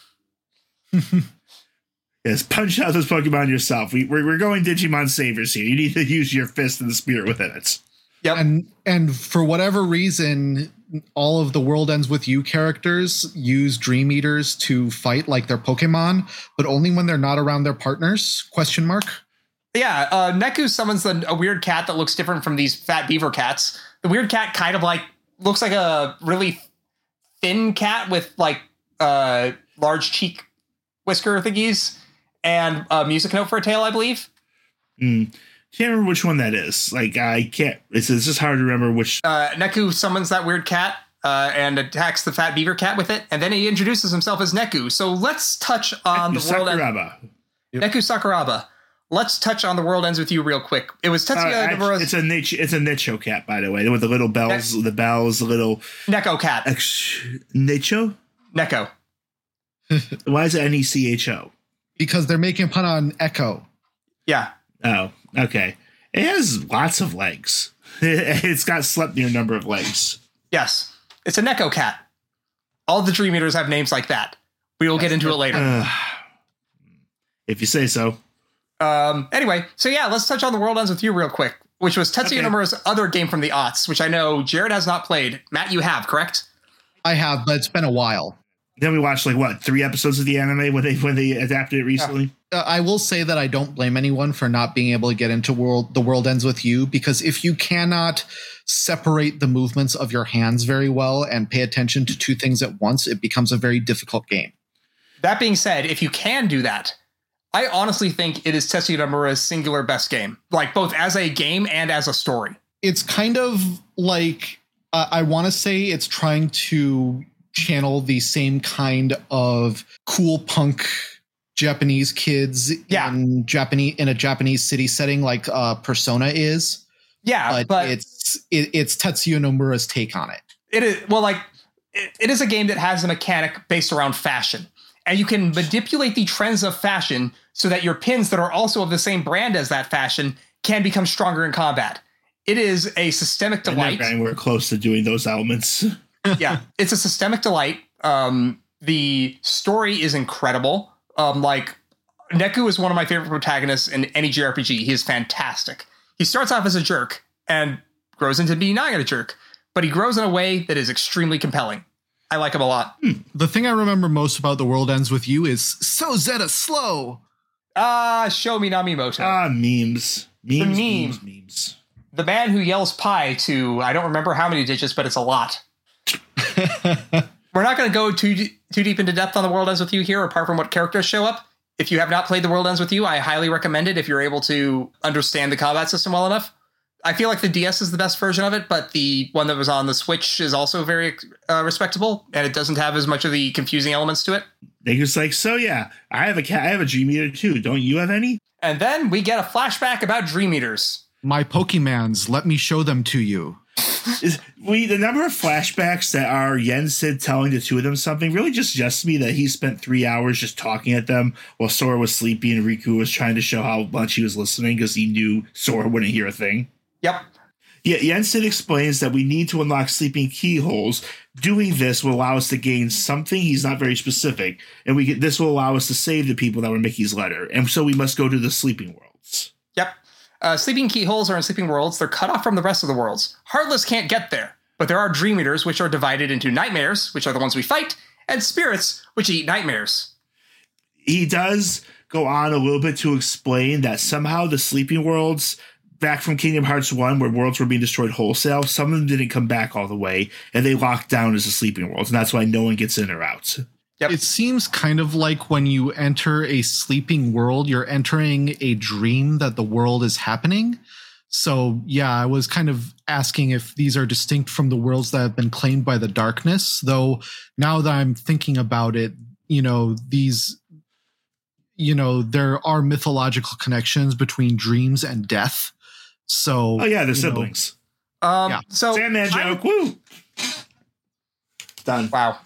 Yes, punch out those Pokemon yourself. We, we're, we're going Digimon Savers here. You need to use your fist and the spirit within it. Yep. And and for whatever reason, all of the world ends with you characters use Dream Eaters to fight like their Pokemon, but only when they're not around their partners? Question mark. Yeah, uh, Neku summons a, a weird cat that looks different from these fat beaver cats. The weird cat kind of like looks like a really thin cat with like uh, large cheek whisker thingies, and a music note for a tail, I believe. Mm. Can't remember which one that is. Like I can't. It's, it's just hard to remember which. Uh, Neku summons that weird cat uh, and attacks the fat beaver cat with it, and then he introduces himself as Neku. So let's touch on the world. Sakuraba. Yep. Neku Sakuraba. Let's touch on the world ends with you real quick. It was Uh, Tetsuya actually, Nomura's it's a niche. It's a Necho cat, by the way, with the little bells, the bells, the little Neko cat. ex- Necho. Neko. Why is it N E C H O? because they're making a pun on Echo. Yeah. Oh, okay. It has lots of legs. it's got slept near number of legs. Yes. It's a Neko cat. All the Dream Eaters have names like that. We will get into it later. Ugh. if you say so. Um, anyway, so yeah, let's touch on the world ends with you real quick, which was Tetsuya Okay. Nomura's other game from the aughts, which I know Jared has not played. Matt, you have, correct? I have, but it's been a while. Then we watched like what three episodes of the anime when they when they adapted it recently. Uh, I will say that I don't blame anyone for not being able to get into world. The world ends with you because if you cannot separate the movements of your hands very well and pay attention to two things at once, it becomes a very difficult game. That being said, if you can do that, I honestly think it is Tetsuya Nomura's singular best game, like both as a game and as a story. It's kind of like uh, I want to say it's trying to channel the same kind of cool punk Japanese kids Yeah. in Japanese in a Japanese city setting like uh, Persona is. Yeah, but, but, it's it, it's Tetsuya Nomura's take on it. it is well, like it, it is a game that has a mechanic based around fashion, and you can manipulate the trends of fashion so that your pins that are also of the same brand as that fashion can become stronger in combat. It is a systemic delight. anywhere close to doing those elements. yeah, it's a systemic delight. Um, the story is incredible. Um, like Neku is one of my favorite protagonists in any JRPG. He is fantastic. He starts off as a jerk and grows into being not a jerk, but he grows in a way that is extremely compelling. I like him a lot. The thing I remember most about The World Ends with You is so Zetta slow. Ah, Sho Minamimoto, ah, memes, memes, meme. memes, memes. the man who yells "pie" to I don't remember how many digits, but it's a lot. We're not going to go too too deep into depth on the world ends with you here, apart from what characters show up. If you have not played the world ends with you, I highly recommend it if you're able to understand the combat system well enough. I feel like the DS is the best version of it, but the one that was on the Switch is also very uh, respectable, and it doesn't have as much of the confusing elements to it. They're just like, so yeah, I have a cat, I have a Dream Eater too. Don't you have any? And then we get a flashback about Dream Eaters. My Pokemans, let me show them to you. Is we the number of flashbacks that are Yen Sid telling the two of them something really just suggests to me that he spent three hours just talking at them while Sora was sleeping and Riku was trying to show how much he was listening because he knew Sora wouldn't hear a thing. Yep. Yeah, Yensid explains that we need to unlock sleeping keyholes. Doing this will allow us to gain something. He's not very specific, and we get this will allow us to save the people that were Mickey's letter. And so we must go to the sleeping worlds. Yep. Uh, sleeping keyholes are in sleeping worlds. They're cut off from the rest of the worlds. Heartless can't get there, but there are dream eaters, which are divided into nightmares, which are the ones we fight, and spirits, which eat nightmares. He does go on a little bit to explain that somehow the sleeping worlds back from Kingdom Hearts 1 where worlds were being destroyed wholesale, some of them didn't come back all the way and they locked down as the sleeping worlds, and that's why no one gets in or out. Yep. It seems kind of like when you enter a sleeping world, you're entering a dream that the world is happening. So, yeah, I was kind of asking if these are distinct from the worlds that have been claimed by the darkness. Though now that I'm thinking about it, you know, these, you know, there are mythological connections between dreams and death. So, Oh yeah, they're you know, siblings. Um, Yeah. So Sandman I- joke, woo! Done. Wow.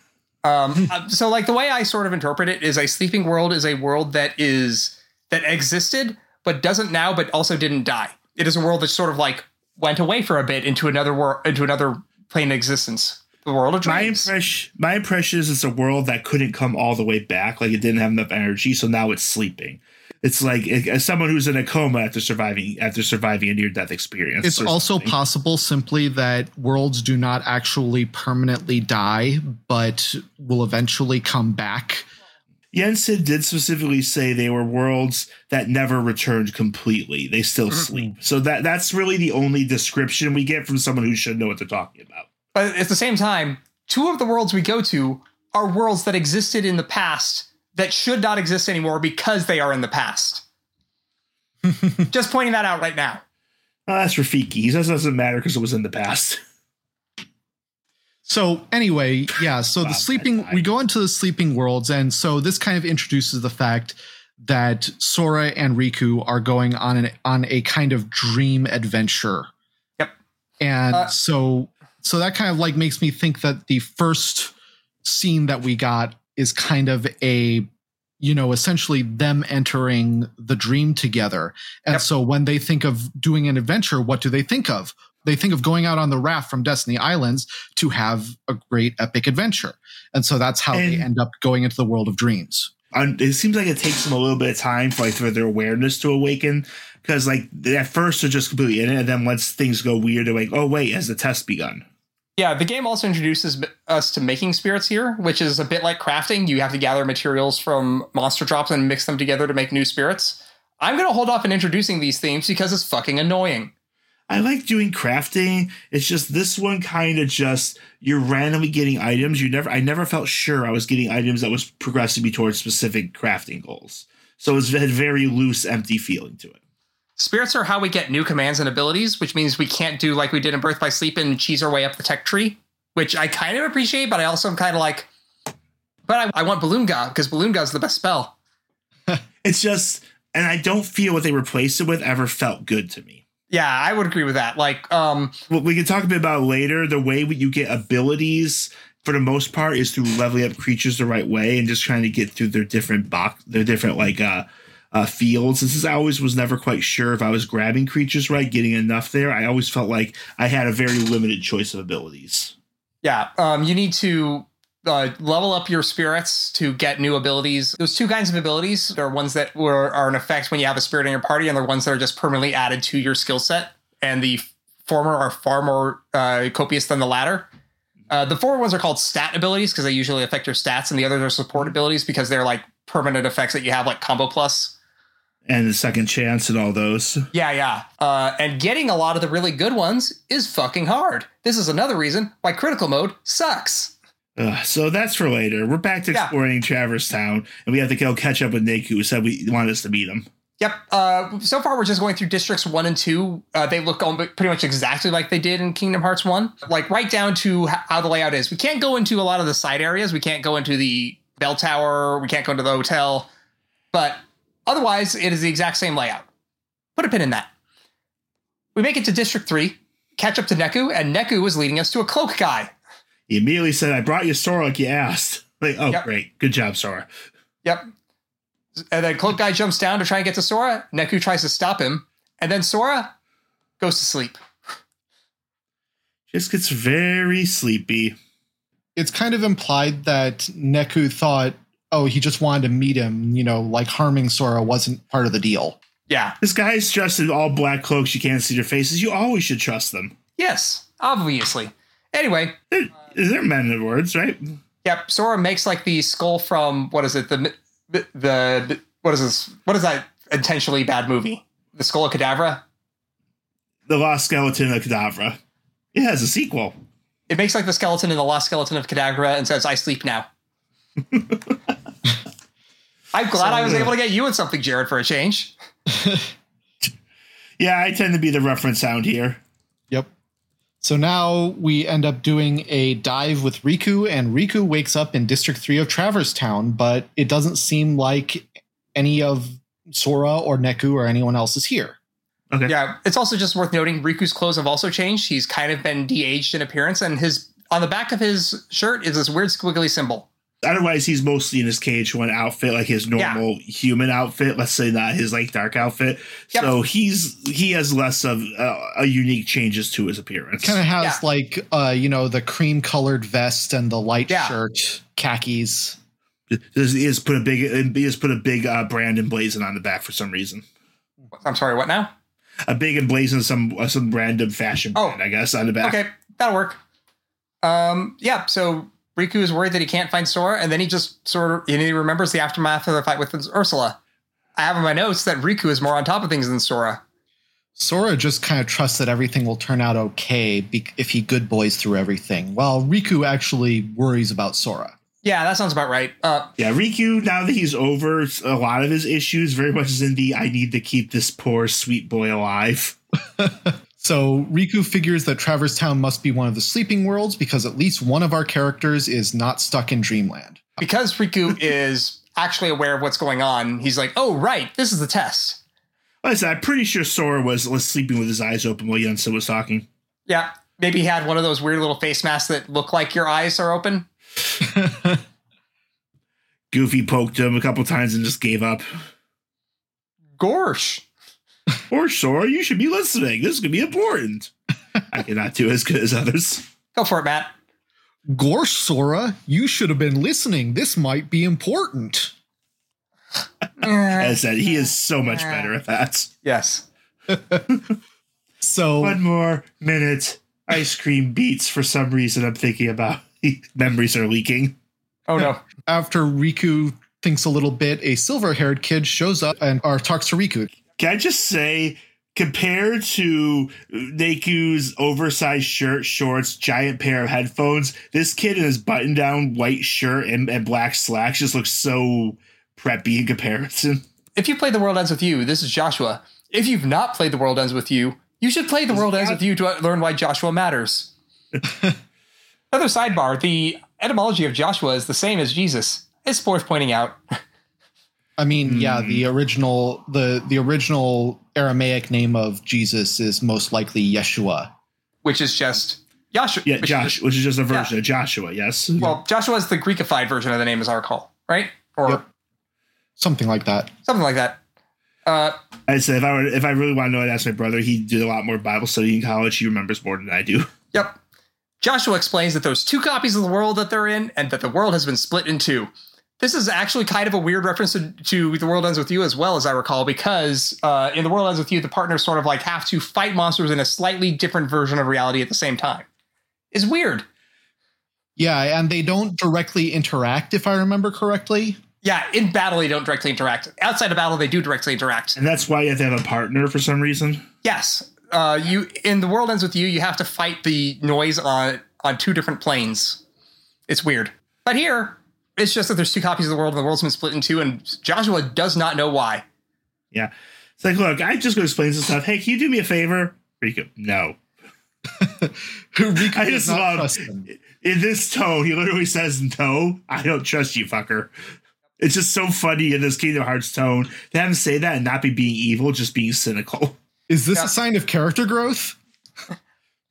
Um, uh, so like the way I sort of interpret it is a sleeping world is a world that is that existed but doesn't now but also didn't die. It is a world that sort of like went away for a bit into another world into another plane of existence. The world of My dreams. impression, my impression is it's a world that couldn't come all the way back, like it didn't have enough energy, so now it's sleeping. It's like as someone who's in a coma after surviving after surviving a near death experience. It's also something. possible simply that worlds do not actually permanently die, but will eventually come back. Yensid did specifically say they were worlds that never returned completely. They still Mhm. sleep. So that that's really the only description we get from someone who should know what they're talking about. But at the same time, two of the worlds we go to are worlds that existed in the past that should not exist anymore because they are in the past. Just pointing that out right now. Oh, that's Rafiki. He says doesn't matter because it was in the past. So anyway, yeah. So Wow, the sleeping, we go into the sleeping worlds, and so this kind of introduces the fact that Sora and Riku are going on an on a kind of dream adventure. Yep. And Uh, so so that kind of like makes me think that the first scene that we got is kind of a you know essentially them entering the dream together. And Yep. so when they think of doing an adventure, what do they think of? They think of going out on the raft from Destiny Islands to have a great epic adventure. And so that's how they end up going into the world of dreams. It seems like it takes them a little bit of time for like for their awareness to awaken because like at first they're just completely in it and then once things go weird they're like oh wait has the test begun Yeah, the game also introduces us to making spirits here, which is a bit like crafting. You have to gather materials from monster drops and mix them together to make new spirits. I'm going to hold off on introducing these themes because it's fucking annoying. i like doing crafting it's just this one kind of just you're randomly getting items you never i never felt sure i was getting items that was progressing me towards specific crafting goals so it's had very loose empty feeling to it Spirits are how we get new commands and abilities, which means we can't do like we did in Birth by Sleep and cheese our way up the tech tree, which I kind of appreciate, but I also am kind of like, but I, I want Balloon God because Balloon is the best spell. it's just and i don't feel what they replaced it with ever felt good to me Yeah, I would agree with that. Like, um, Well, we can talk a bit about later. The way you get abilities for the most part is through leveling up creatures the right way and just trying to get through their different box, their different like uh, uh fields. And since I always was never quite sure if I was grabbing creatures right, getting enough there, I always felt like I had a very limited choice of abilities. Yeah, um, you need to uh, level up your spirits to get new abilities. Those two kinds of abilities are ones that were are in effect when you have a spirit in your party, and they're ones that are just permanently added to your skill set. And the former are far more uh, copious than the latter. Uh, the former ones are called stat abilities because they usually affect your stats, and the others are support abilities because they're like permanent effects that you have, like combo plus. And the second chance and all those. Yeah, yeah. Uh, and getting a lot of the really good ones is fucking hard. This is another reason why critical mode sucks. Ugh, so that's for later. We're back to Yeah. exploring Traverse Town, and we have to go catch up with Nick, who said we wanted us to meet him. Yep. Uh, so far, we're just going through districts one and two. Uh, they look pretty much exactly like they did in Kingdom Hearts one, like right down to how the layout is. We can't go into a lot of the side areas. We can't go into the bell tower. We can't go into the hotel. But otherwise, it is the exact same layout. Put a pin in that. We make it to District three, catch up to Neku, and Neku is leading us to a cloak guy. He immediately said, I brought you Sora like you asked. Like, oh, Yep. great. Good job, Sora. Yep. And then Cloak Guy jumps down to try and get to Sora. Neku tries to stop him, and then Sora goes to sleep. Just gets very sleepy. It's kind of implied that Neku thought, oh, he just wanted to meet him, you know, like harming Sora wasn't part of the deal. Yeah. This guy's dressed in all black cloaks. You can't see their faces. You always should trust them. Yes, obviously. Anyway, They're, they're men of words, right? yep. Sora makes like the skull from what is it? The the, the what is this? What is that intentionally bad movie? The Skull of Cadavra. The Lost Skeleton of Cadavra. It has a sequel. It makes like the skeleton in the Lost Skeleton of Cadavra and says, "I sleep now." I'm glad I was So, uh, able to get you in something, Jared, for a change. Yeah, I tend to be the reference sound here. Yep. So now we end up doing a dive with Riku, and Riku wakes up in District 3 of Traverse Town, but it doesn't seem like any of Sora or Neku or anyone else is here. Okay. Yeah, it's also just worth noting Riku's clothes have also changed. He's kind of been de-aged in appearance, and his on the back of his shirt is this weird squiggly symbol. Otherwise, he's mostly in his KH1 outfit, like his normal human outfit. Let's say not his like dark outfit. Yep. So he's he has less of uh, a unique changes to his appearance. Kind of has Yeah. like, uh, you know, the cream colored vest and the light Yeah. shirt, khakis. He has put a big he has put a big uh, brand emblazon on the back for some reason. I'm sorry, what now? A big emblazon, some uh, some random fashion Oh. brand, I guess, on the back. Okay, that'll work. Um, yeah. So Riku is worried that he can't find Sora, and then he just sort of and he remembers the aftermath of the fight with Ursula. I have in my notes that Riku is more on top of things than Sora. Sora just kind of trusts that everything will turn out okay if he good boys through everything, while Riku actually worries about Sora. Yeah, that sounds about right. Uh, Yeah, Riku, now that he's over a lot of his issues, very much is in the I need to keep this poor sweet boy alive. So Riku figures that Traverse Town must be one of the sleeping worlds because at least one of our characters is not stuck in Dreamland. because Riku is actually aware of what's going on, he's like, "Oh, right, this is the test." Like I said, I'm pretty sure Sora was, was sleeping with his eyes open while Yensid was talking. Yeah, maybe he had one of those weird little face masks that look like your eyes are open. Goofy poked him a couple times and just gave up. Gorsh. Or Sora, you should be listening. This could be important. I cannot do as good as others. Go for it, Matt. Gorsh Sora, you should have been listening. This might be important. As I said, he is so much better at that. yes. So One more minute. Ice cream beats for some reason I'm thinking about. Memories are leaking. Oh no. after Riku thinks a little bit, a silver-haired kid shows up and or talks to Riku. Can I just say, compared to Neku's oversized shirt, shorts, giant pair of headphones, this kid in his button down white shirt and, and black slacks just looks so preppy in comparison. If you play The World Ends With You, this is Joshua. If you've not played The World Ends With You, you should play The World Ends With You to learn why Joshua matters. Another sidebar the etymology of Joshua is the same as Jesus. It's worth pointing out. I mean, yeah, Hmm. the original the the original Aramaic name of Jesus is most likely Yeshua. which is just Joshua. Yeah, which is Josh, just- which is just a version of Joshua, yes. well, Joshua is the Greekified version of the name, as I recall, right? Or Yep. Something like that. something like that. Uh, I said if I were if I really want to know, I'd ask my brother. He did a lot more Bible study in college. He remembers more than I do. yep. Joshua explains that there's two copies of the world that they're in, and that the world has been split in two. This is actually kind of a weird reference to, to The World Ends With You as well, as I recall, because uh, in The World Ends With You, the partners sort of like have to fight monsters in a slightly different version of reality at the same time. It's weird. Yeah, and they don't directly interact, if I remember correctly. Yeah, in battle, they don't directly interact. Outside of battle, they do directly interact. And that's why you have to have a partner for some reason. Yes. Uh, you in the world ends with you. You have to fight the noise on on two different planes. It's weird, but here it's just that there's two copies of the world, and the world's been split in two, and Joshua does not know why. Yeah. It's like, look, I just go explain some stuff. Hey, can you do me a favor? Riku, no. Riku I just love trust them. in this tone, he literally says, No, I don't trust you, fucker. It's just so funny in this Kingdom Hearts tone to have him say that and not be being evil, just being cynical. Is this Yeah. a sign of character growth?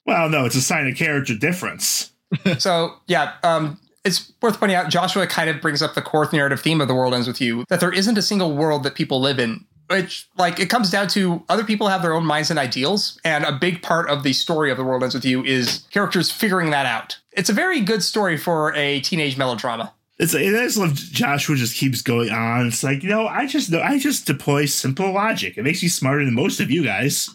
Well, no, it's a sign of character difference. so yeah, um, it's worth pointing out. Joshua kind of brings up the core narrative theme of the world ends with you that there isn't a single world that people live in. Which, like, it comes down to other people have their own minds and ideals, and a big part of the story of the world ends with you is characters figuring that out. It's a very good story for a teenage melodrama. It's I just love Joshua just keeps going on. It's like, you know, I just know I just deploy simple logic. It makes me smarter than most of you guys.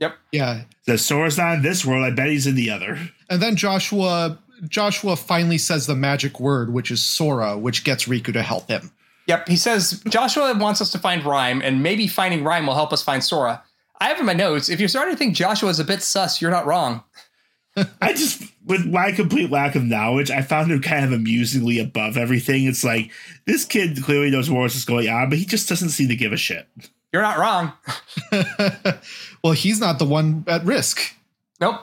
Yep. Yeah. The Sora's not in this world, I bet he's in the other. And then Joshua Joshua finally says the magic word, which is Sora, which gets Riku to help him. Yep, he says Joshua wants us to find Rhyme, and maybe finding Rhyme will help us find Sora. I have in my notes, if you're starting to think Joshua is a bit sus, you're not wrong. I just, with my complete lack of knowledge, I found him kind of amusingly above everything. It's like this kid clearly knows what is going on, but he just doesn't seem to give a shit. You're not wrong. well, he's not the one at risk. Nope.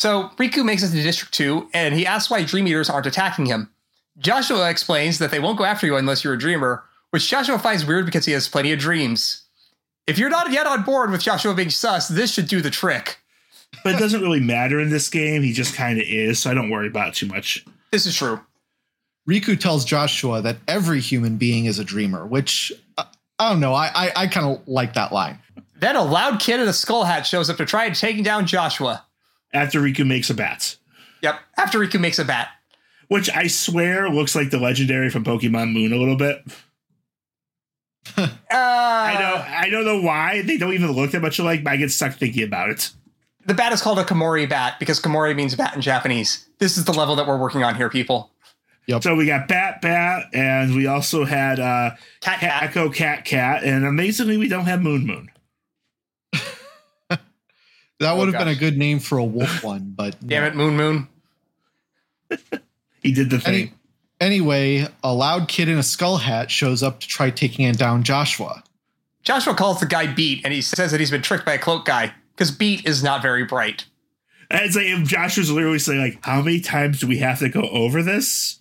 So Riku makes it to District 2, and he asks why Dream Eaters aren't attacking him. Joshua explains that they won't go after you unless you're a dreamer, which Joshua finds weird because he has plenty of dreams. If you're not yet on board with Joshua being sus, this should do the trick. But it doesn't really matter in this game. He just kind of is, so I don't worry about it too much. This is true. Riku tells Joshua that every human being is a dreamer, which uh, I don't know. I I, I kind of like that line. Then a loud kid in a skull hat shows up to try and take down Joshua. After Riku makes a bat, Yep, after Riku makes a bat. which I swear looks like the legendary from Pokemon Moon a little bit. Uh, I know, I don't know why they don't even look that much alike, but I get stuck thinking about it. The bat is called a Komori bat because Komori means bat in Japanese. This is the level that we're working on here, people. So we got Bat Bat, and we also had uh, Cat Cat, cat. Echo Cat Cat, and amazingly, we don't have Moon Moon. That would have oh, been a good name for a wolf one, but Damn it, Moon Moon. He did the Any- thing. Anyway, a loud kid in a skull hat shows up to try taking it down Joshua. Joshua calls the guy Beat, and he says that he's been tricked by a cloak guy because Beat is not very bright. And it's like if Josh was literally saying, like, how many times do we have to go over this?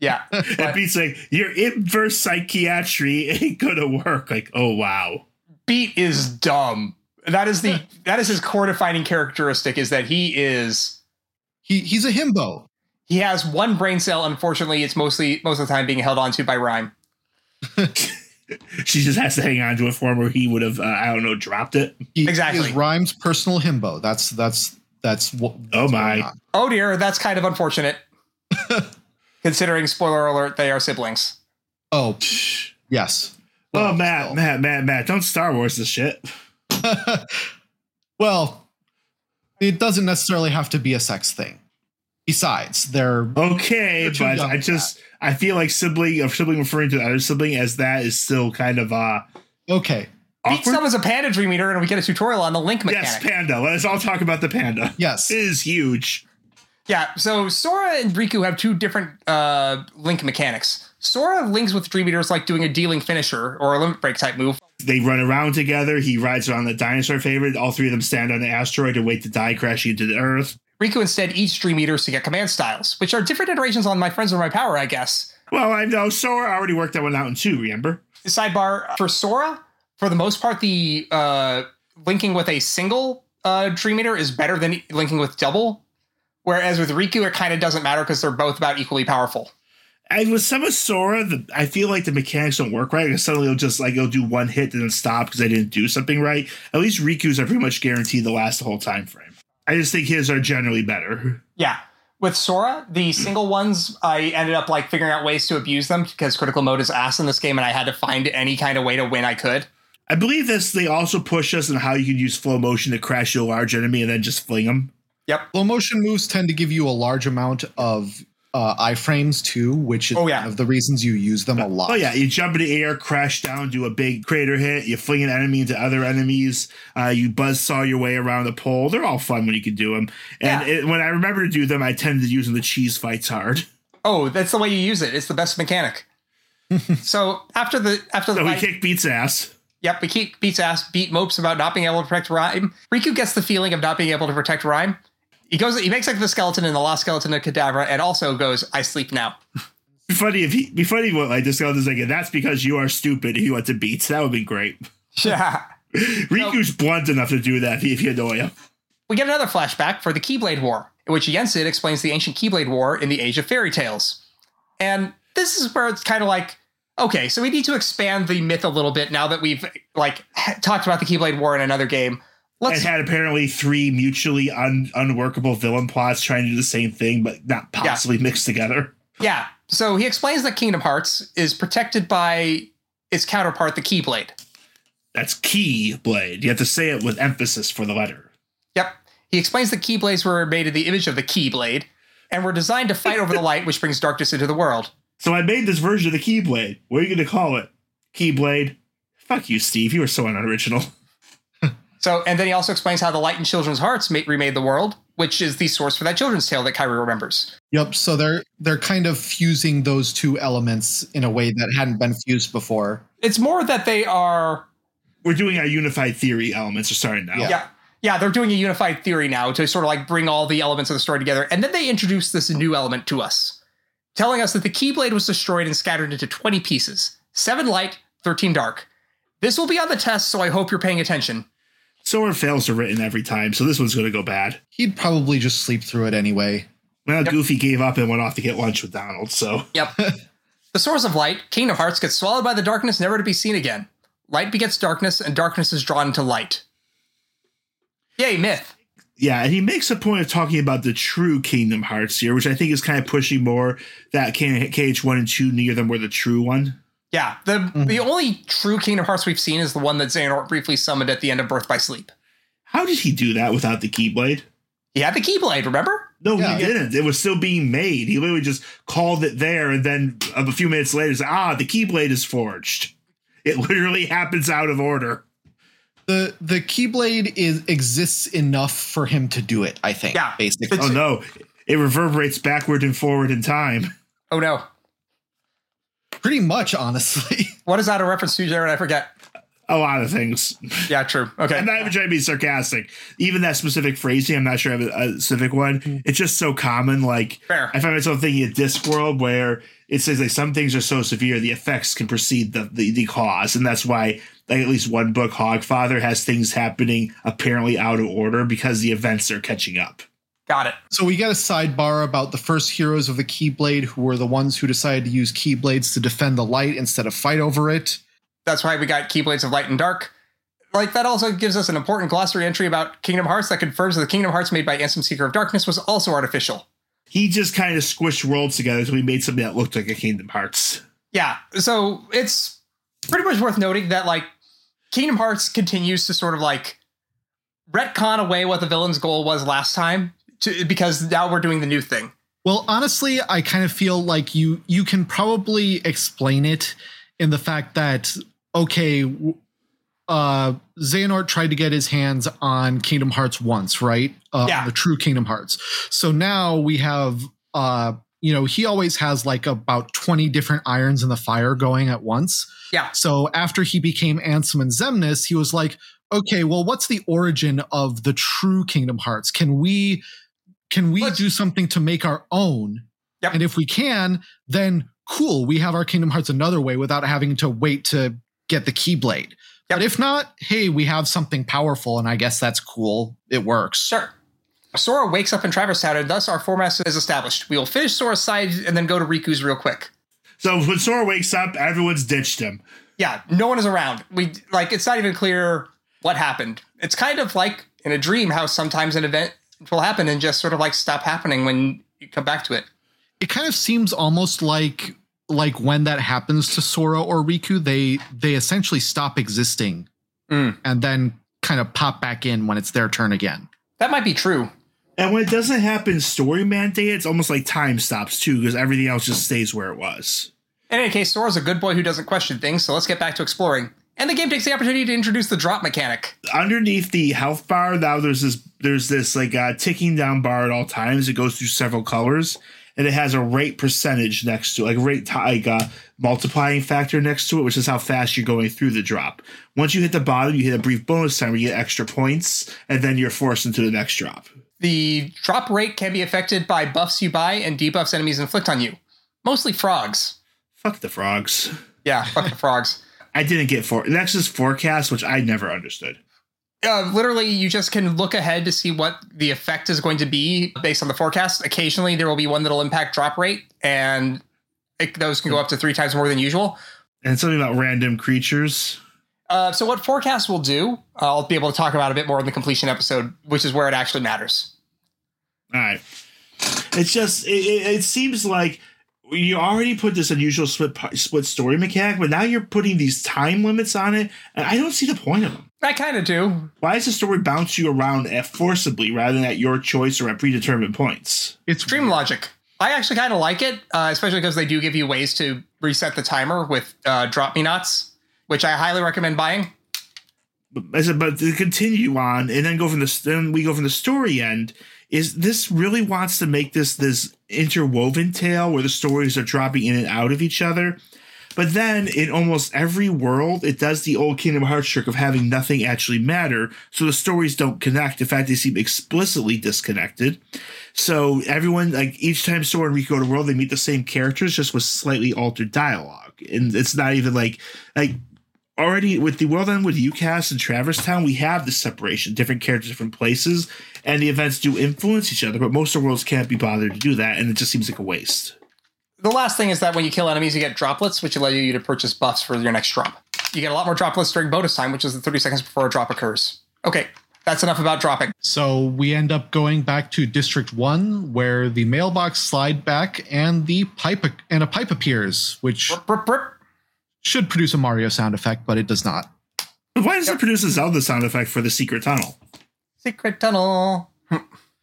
Yeah, And Beat's like, your inverse psychiatry ain't gonna work. Like, oh wow. Beat is dumb. That is the that is his core defining characteristic is that he is He he's a himbo. he has one brain cell. Unfortunately, it's mostly most of the time being held onto by rhyme. She just has to hang on to a form where he would have, uh, I don't know, dropped it. He, Exactly. He is Rhyme's personal himbo. That's that's that's what. Oh, my. Oh dear, that's kind of unfortunate. Considering spoiler alert, they are siblings. Oh yes. Oh, Matt, still. Matt, Matt, Matt, don't Star Wars this shit. well, it doesn't necessarily have to be a sex thing. Besides, they're Okay, They're but I for just, I feel like sibling, of sibling referring to the other sibling as that is still kind of, uh, okay. Beat awkward. summons a panda dream eater, and we get a tutorial on the link mechanic. Yes, panda. Let's all talk about the panda. Yes. It is huge. Yeah, so Sora and Riku have two different uh, link mechanics. Sora links with Dream Eaters like doing a dealing finisher or a limit break type move. They run around together. He rides around the dinosaur favorite. All three of them stand on the asteroid and wait to die, crashing into the Earth. Riku instead eats Dream Eaters to get command styles, which are different iterations on My Friends Are My Power, I guess. Well, I know Sora already worked that one out in two. Remember? Sidebar for Sora, for the most part, the uh, linking with a single uh, Dream Eater is better than linking with double. Whereas with Riku, it kind of doesn't matter because they're both about equally powerful. And with some of Sora, the, I feel like the mechanics don't work right. Because suddenly it'll just like it'll do one hit and then stop because I didn't do something right. At least Riku's are pretty much guaranteed to last the whole time frame. I just think his are generally better. Yeah. With Sora, the single ones, I ended up like figuring out ways to abuse them because critical mode is ass in this game, and I had to find any kind of way to win I could. I believe this. They also push us on how you can use flow motion to crash a large enemy and then just fling them. Yep. Flow motion moves tend to give you a large amount of uh, iframes too, which is Oh, yeah. one of the reasons you use them a lot. Oh yeah, you jump in the air, crash down, do a big crater hit. You fling an enemy into other enemies. Uh, you buzz saw your way around the pole. They're all fun when you can do them. And Yeah. it, when I remember to do them, I tend to use them. The cheese fights hard. Oh, that's the way you use it. It's the best mechanic. so after the after the So we fight, kick beats ass. yep, we kick beats ass, beat mopes about not being able to protect Rhyme. Riku gets the feeling of not being able to protect Rhyme. He goes, he makes like the skeleton in the lost skeleton of Cadavra, and also goes, "I sleep now." Be funny if he be funny what like guy was like, that's because you are stupid. He went to beats. That would be great. Yeah. Riku's blunt enough to do that if you- annoy him. We get another flashback for the Keyblade War, in which Yensid explains the ancient Keyblade War in the Age of Fairy Tales. And this is where it's kind of like, okay, so we need to expand the myth a little bit now that we've like talked about the Keyblade War in another game. Let's and had apparently three mutually un- unworkable villain plots trying to do the same thing, but not possibly mixed together. yeah. So he explains that Kingdom Hearts is protected by its counterpart, the Keyblade. That's Keyblade. You have to say it with emphasis for the letter. Yep. He explains that Keyblades were made in the image of the Keyblade and were designed to fight over the light, which brings darkness into the world. So I made this version of the Keyblade. What are you going to call it? Keyblade? Fuck you, Steve. You are so unoriginal. So, and then he also explains how the light in children's hearts ma- remade the world, which is the source for that children's tale that Kairi remembers. Yep. So they're they're kind of fusing those two elements in a way that hadn't been fused before. It's more that they are, We're doing our unified theory elements are starting now. Yeah. yeah, yeah, they're doing a unified theory now to sort of like bring all the elements of the story together. And then they introduce this new element to us, telling us that the Keyblade was destroyed and scattered into 20 pieces seven light, 13 dark. This will be on the test, so I hope you're paying attention. Solar fails are written every time, so this one's going to go bad. He'd probably just sleep through it anyway. Well, Yep. Goofy gave up and went off to get lunch with Donald, so. Yep. the source of light, Kingdom Hearts, gets swallowed by the darkness, never to be seen again. Light begets darkness, and darkness is drawn into light. Yay, myth. Yeah, and he makes a point of talking about the true Kingdom Hearts here, which I think is kind of pushing more that KH1 and 2 near them were the true one. Yeah, the the only true Kingdom Hearts we've seen is the one that Xehanort briefly summoned at the end of Birth by Sleep. How did he do that without the Keyblade? He had the Keyblade, remember? No, Yeah. he didn't. It was still being made. He literally just called it there, and then a few minutes later, said, "Ah, the Keyblade is forged." It literally happens out of order. The the Keyblade is exists enough for him to do it, I think. Yeah. Basically. Oh no, it reverberates backward and forward in time. Oh no. Pretty much, honestly. What is that a reference to, Jared? I forget. A lot of things. Yeah, true. Okay. I'm not even trying to be sarcastic. Even that specific phrasing, I'm not sure I have a, a specific one. Mm-hmm. It's just so common. Like Fair. I find myself thinking of Discworld where it says like some things are so severe the effects can precede the, the, the cause. And that's why like at least one book, Hogfather, has things happening apparently out of order because the events are catching up. Got it. So we get a sidebar about the first heroes of the Keyblade, who were the ones who decided to use Keyblades to defend the light instead of fight over it. That's why we got Keyblades of Light and Dark. Like that also gives us an important glossary entry about Kingdom Hearts that confirms that the Kingdom Hearts made by Ansem Seeker of Darkness was also artificial. He just kind of squished worlds together so he made something that looked like a Kingdom Hearts. Yeah, so it's pretty much worth noting that like Kingdom Hearts continues to sort of like retcon away what the villain's goal was last time to, because now we're doing the new thing. Well, honestly, I kind of feel like you you can probably explain it in the fact that okay, uh Xehanort tried to get his hands on Kingdom Hearts once, right? Uh, Yeah. the true Kingdom Hearts. So now we have uh you know, he always has like about 20 different irons in the fire going at once. Yeah. So after he became Ansem and Xemnas, he was like, okay, well, what's the origin of the true Kingdom Hearts? Can we can we Let's- do something to make our own? Yep. And if we can, then cool, we have our Kingdom Hearts another way without having to wait to get the Keyblade. But if not, hey, we have something powerful, and I guess that's cool. It works. Sure. Sora wakes up in Traverse Town, and thus our format is established. We will finish Sora's side and then go to Riku's real quick. So when Sora wakes up, everyone's ditched him. Yeah, no one is around. We like it's not even clear what happened. It's kind of like in a dream how sometimes an event will happen and just sort of like stop happening when you come back to it. It kind of seems almost like like when that happens to Sora or Riku, they they essentially stop existing Mm. and then kind of pop back in when it's their turn again. That might be true. And when it doesn't happen story mandate, it's almost like time stops too, because everything else just stays where it was. In any case, Sora's a good boy who doesn't question things, so let's get back to exploring. And the game takes the opportunity to introduce the drop mechanic. Underneath the health bar, now there's this there's this like uh, ticking down bar at all times. It goes through several colors, and it has a rate percentage next to it, like rate like a multiplying factor next to it, which is how fast you're going through the drop. Once you hit the bottom, you hit a brief bonus time where you get extra points, and then you're forced into the next drop. The drop rate can be affected by buffs you buy and debuffs enemies inflict on you. Mostly frogs. Fuck the frogs. Yeah, fuck the frogs. I didn't get for next is forecast, which I never understood. Uh, literally, you just can look ahead to see what the effect is going to be based on the forecast. Occasionally, there will be one that'll impact drop rate, and it, those can go up to three times more than usual. And something about random creatures. Uh, so, what forecast will do, I'll be able to talk about a bit more in the completion episode, which is where it actually matters. All right. It's just it, it, it seems like you already put this unusual split split story mechanic, but now you're putting these time limits on it, and I don't see the point of them. I kind of do. Why does the story bounce you around at forcibly rather than at your choice or at predetermined points? It's Dream logic. I actually kind of like it, uh, especially because they do give you ways to reset the timer with uh, Drop-Me-Nots, which I highly recommend buying. But, I said, but to continue on and then go from the then we go from the story end. Is this really wants to make this this interwoven tale where the stories are dropping in and out of each other? But then in almost every world, it does the old Kingdom Hearts trick of having nothing actually matter, so the stories don't connect. In fact, they seem explicitly disconnected. So everyone, like each time Sora and Riku go to world, they meet the same characters, just with slightly altered dialogue, and it's not even like like already with the world end with you cast and Traverse Town, we have the separation, different characters, different places, and the events do influence each other, but most of the worlds can't be bothered to do that, and it just seems like a waste. The last thing is that when you kill enemies, you get droplets, which allow you to purchase buffs for your next drop. You get a lot more droplets during bonus time, which is the 30 seconds before a drop occurs. Okay, that's enough about dropping. So we end up going back to District One, where the mailbox slide back and the pipe and a pipe appears, which Brr, brr, brr. should produce a Mario sound effect, but it does not. Why does it produce a Zelda sound effect for the secret tunnel? Secret tunnel.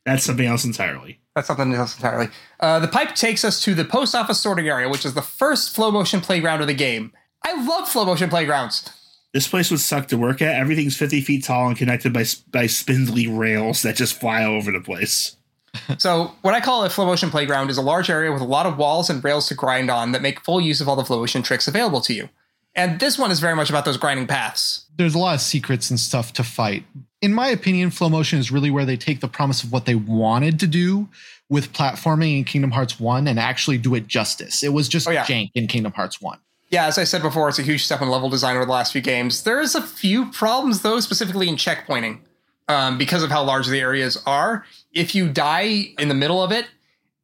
That's something else entirely. That's something else entirely. Uh, the pipe takes us to the post office sorting area, which is the first flow motion playground of the game. I love flow motion playgrounds. This place would suck to work at. Everything's 50 feet tall and connected by by spindly rails that just fly all over the place. so, what I call a flow motion playground is a large area with a lot of walls and rails to grind on that make full use of all the flow motion tricks available to you. And this one is very much about those grinding paths. There's a lot of secrets and stuff to fight. In my opinion, flow motion is really where they take the promise of what they wanted to do with platforming in Kingdom Hearts 1 and actually do it justice. It was just Oh, yeah. jank in Kingdom Hearts 1. Yeah, as I said before, it's a huge step in level design over the last few games. There's a few problems, though, specifically in checkpointing, um, because of how large the areas are. If you die in the middle of it,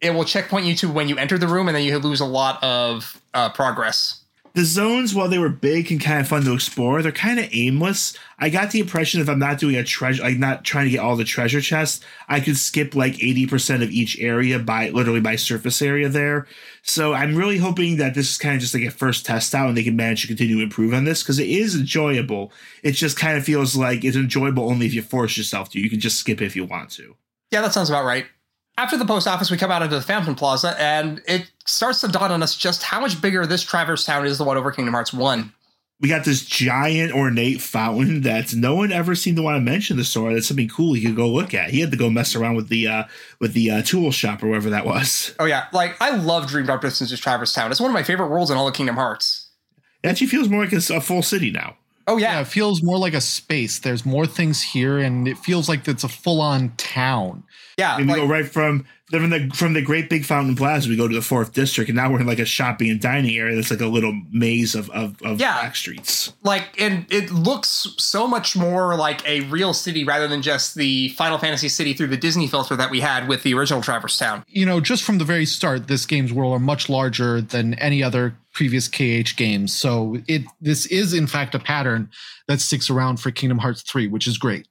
it will checkpoint you to when you enter the room, and then you lose a lot of uh, progress. The zones, while they were big and kind of fun to explore, they're kind of aimless. I got the impression if I'm not doing a treasure, like not trying to get all the treasure chests, I could skip like 80% of each area by literally by surface area there. So I'm really hoping that this is kind of just like a first test out and they can manage to continue to improve on this because it is enjoyable. It just kind of feels like it's enjoyable only if you force yourself to. You can just skip if you want to. Yeah, that sounds about right. After the post office, we come out into the Fountain Plaza, and it starts to dawn on us just how much bigger this Traverse Town is than what over Kingdom Hearts 1. We got this giant ornate fountain that no one ever seemed to want to mention the store. That's something cool he could go look at. He had to go mess around with the uh with the uh, tool shop or wherever that was. Oh, yeah, like, I love Dream Drop Distance's Traverse Town. It's one of my favorite worlds in all of Kingdom Hearts. It actually feels more like a, a full city now. Oh, Yeah, yeah. it feels more like a space. There's more things here, and it feels like it's a full on town. Yeah, And we like- go right from from the from the great big fountain plaza, we go to the fourth district, and now we're in like a shopping and dining area that's like a little maze of of, of Yeah. back streets. like and it looks so much more like a real city rather than just the Final Fantasy city through the Disney filter that we had with the original Traverse Town. You know, just from the very start, this game's world are much larger than any other previous KH games. So it this is in fact a pattern that sticks around for Kingdom Hearts 3, which is great.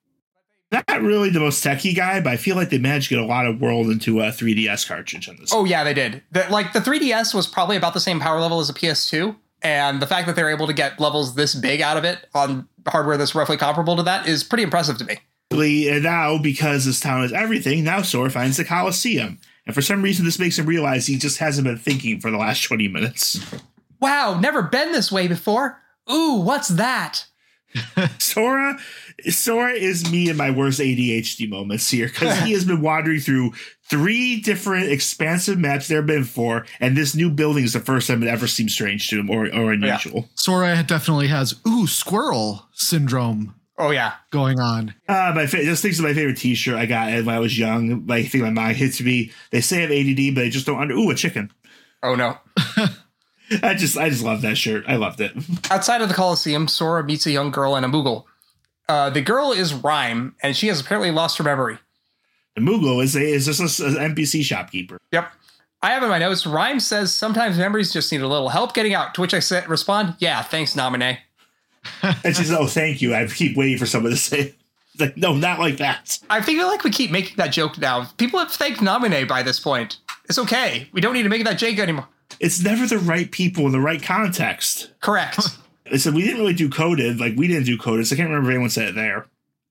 Not really the most techie guy, but I feel like they managed to get a lot of world into a 3DS cartridge on this. Oh yeah, they did. The, like the 3DS was probably about the same power level as a PS2, and the fact that they're able to get levels this big out of it on hardware that's roughly comparable to that is pretty impressive to me. And uh, now, because this town is everything, now Sora finds the Coliseum. And for some reason, this makes him realize he just hasn't been thinking for the last 20 minutes. Wow, never been this way before. Ooh, what's that? Sora, Sora is me in my worst ADHD moments here because he has been wandering through three different expansive maps there have been four, and this new building is the first time it ever seems strange to him or, or unusual. Sora definitely has ooh squirrel syndrome Oh yeah. going on. Uh, my fa- just thinks of my favorite T-shirt I got when I was young. Like, I think my mom hits me. They say I have ADD, but they just don't under. Ooh, a chicken. Oh no. I just, I just love that shirt. I loved it. Outside of the Coliseum, Sora meets a young girl and a Moogle. Uh, the girl is Rhyme, and she has apparently lost her memory. The Moogle is a, is just an NPC shopkeeper. Yep. I have in my notes, Rhyme says sometimes memories just need a little help getting out, to which I say, respond, yeah, thanks, Namine. And she says, "Oh, thank you." I keep waiting for someone to say, it. It's like, "No, not like that." I feel like we keep making that joke now. People have thanked Namine by this point. It's okay. We don't need to make that joke anymore. It's never the right people in the right context. Correct. They said we didn't really do coded. Like we didn't do coded. So I can't remember if anyone said it there.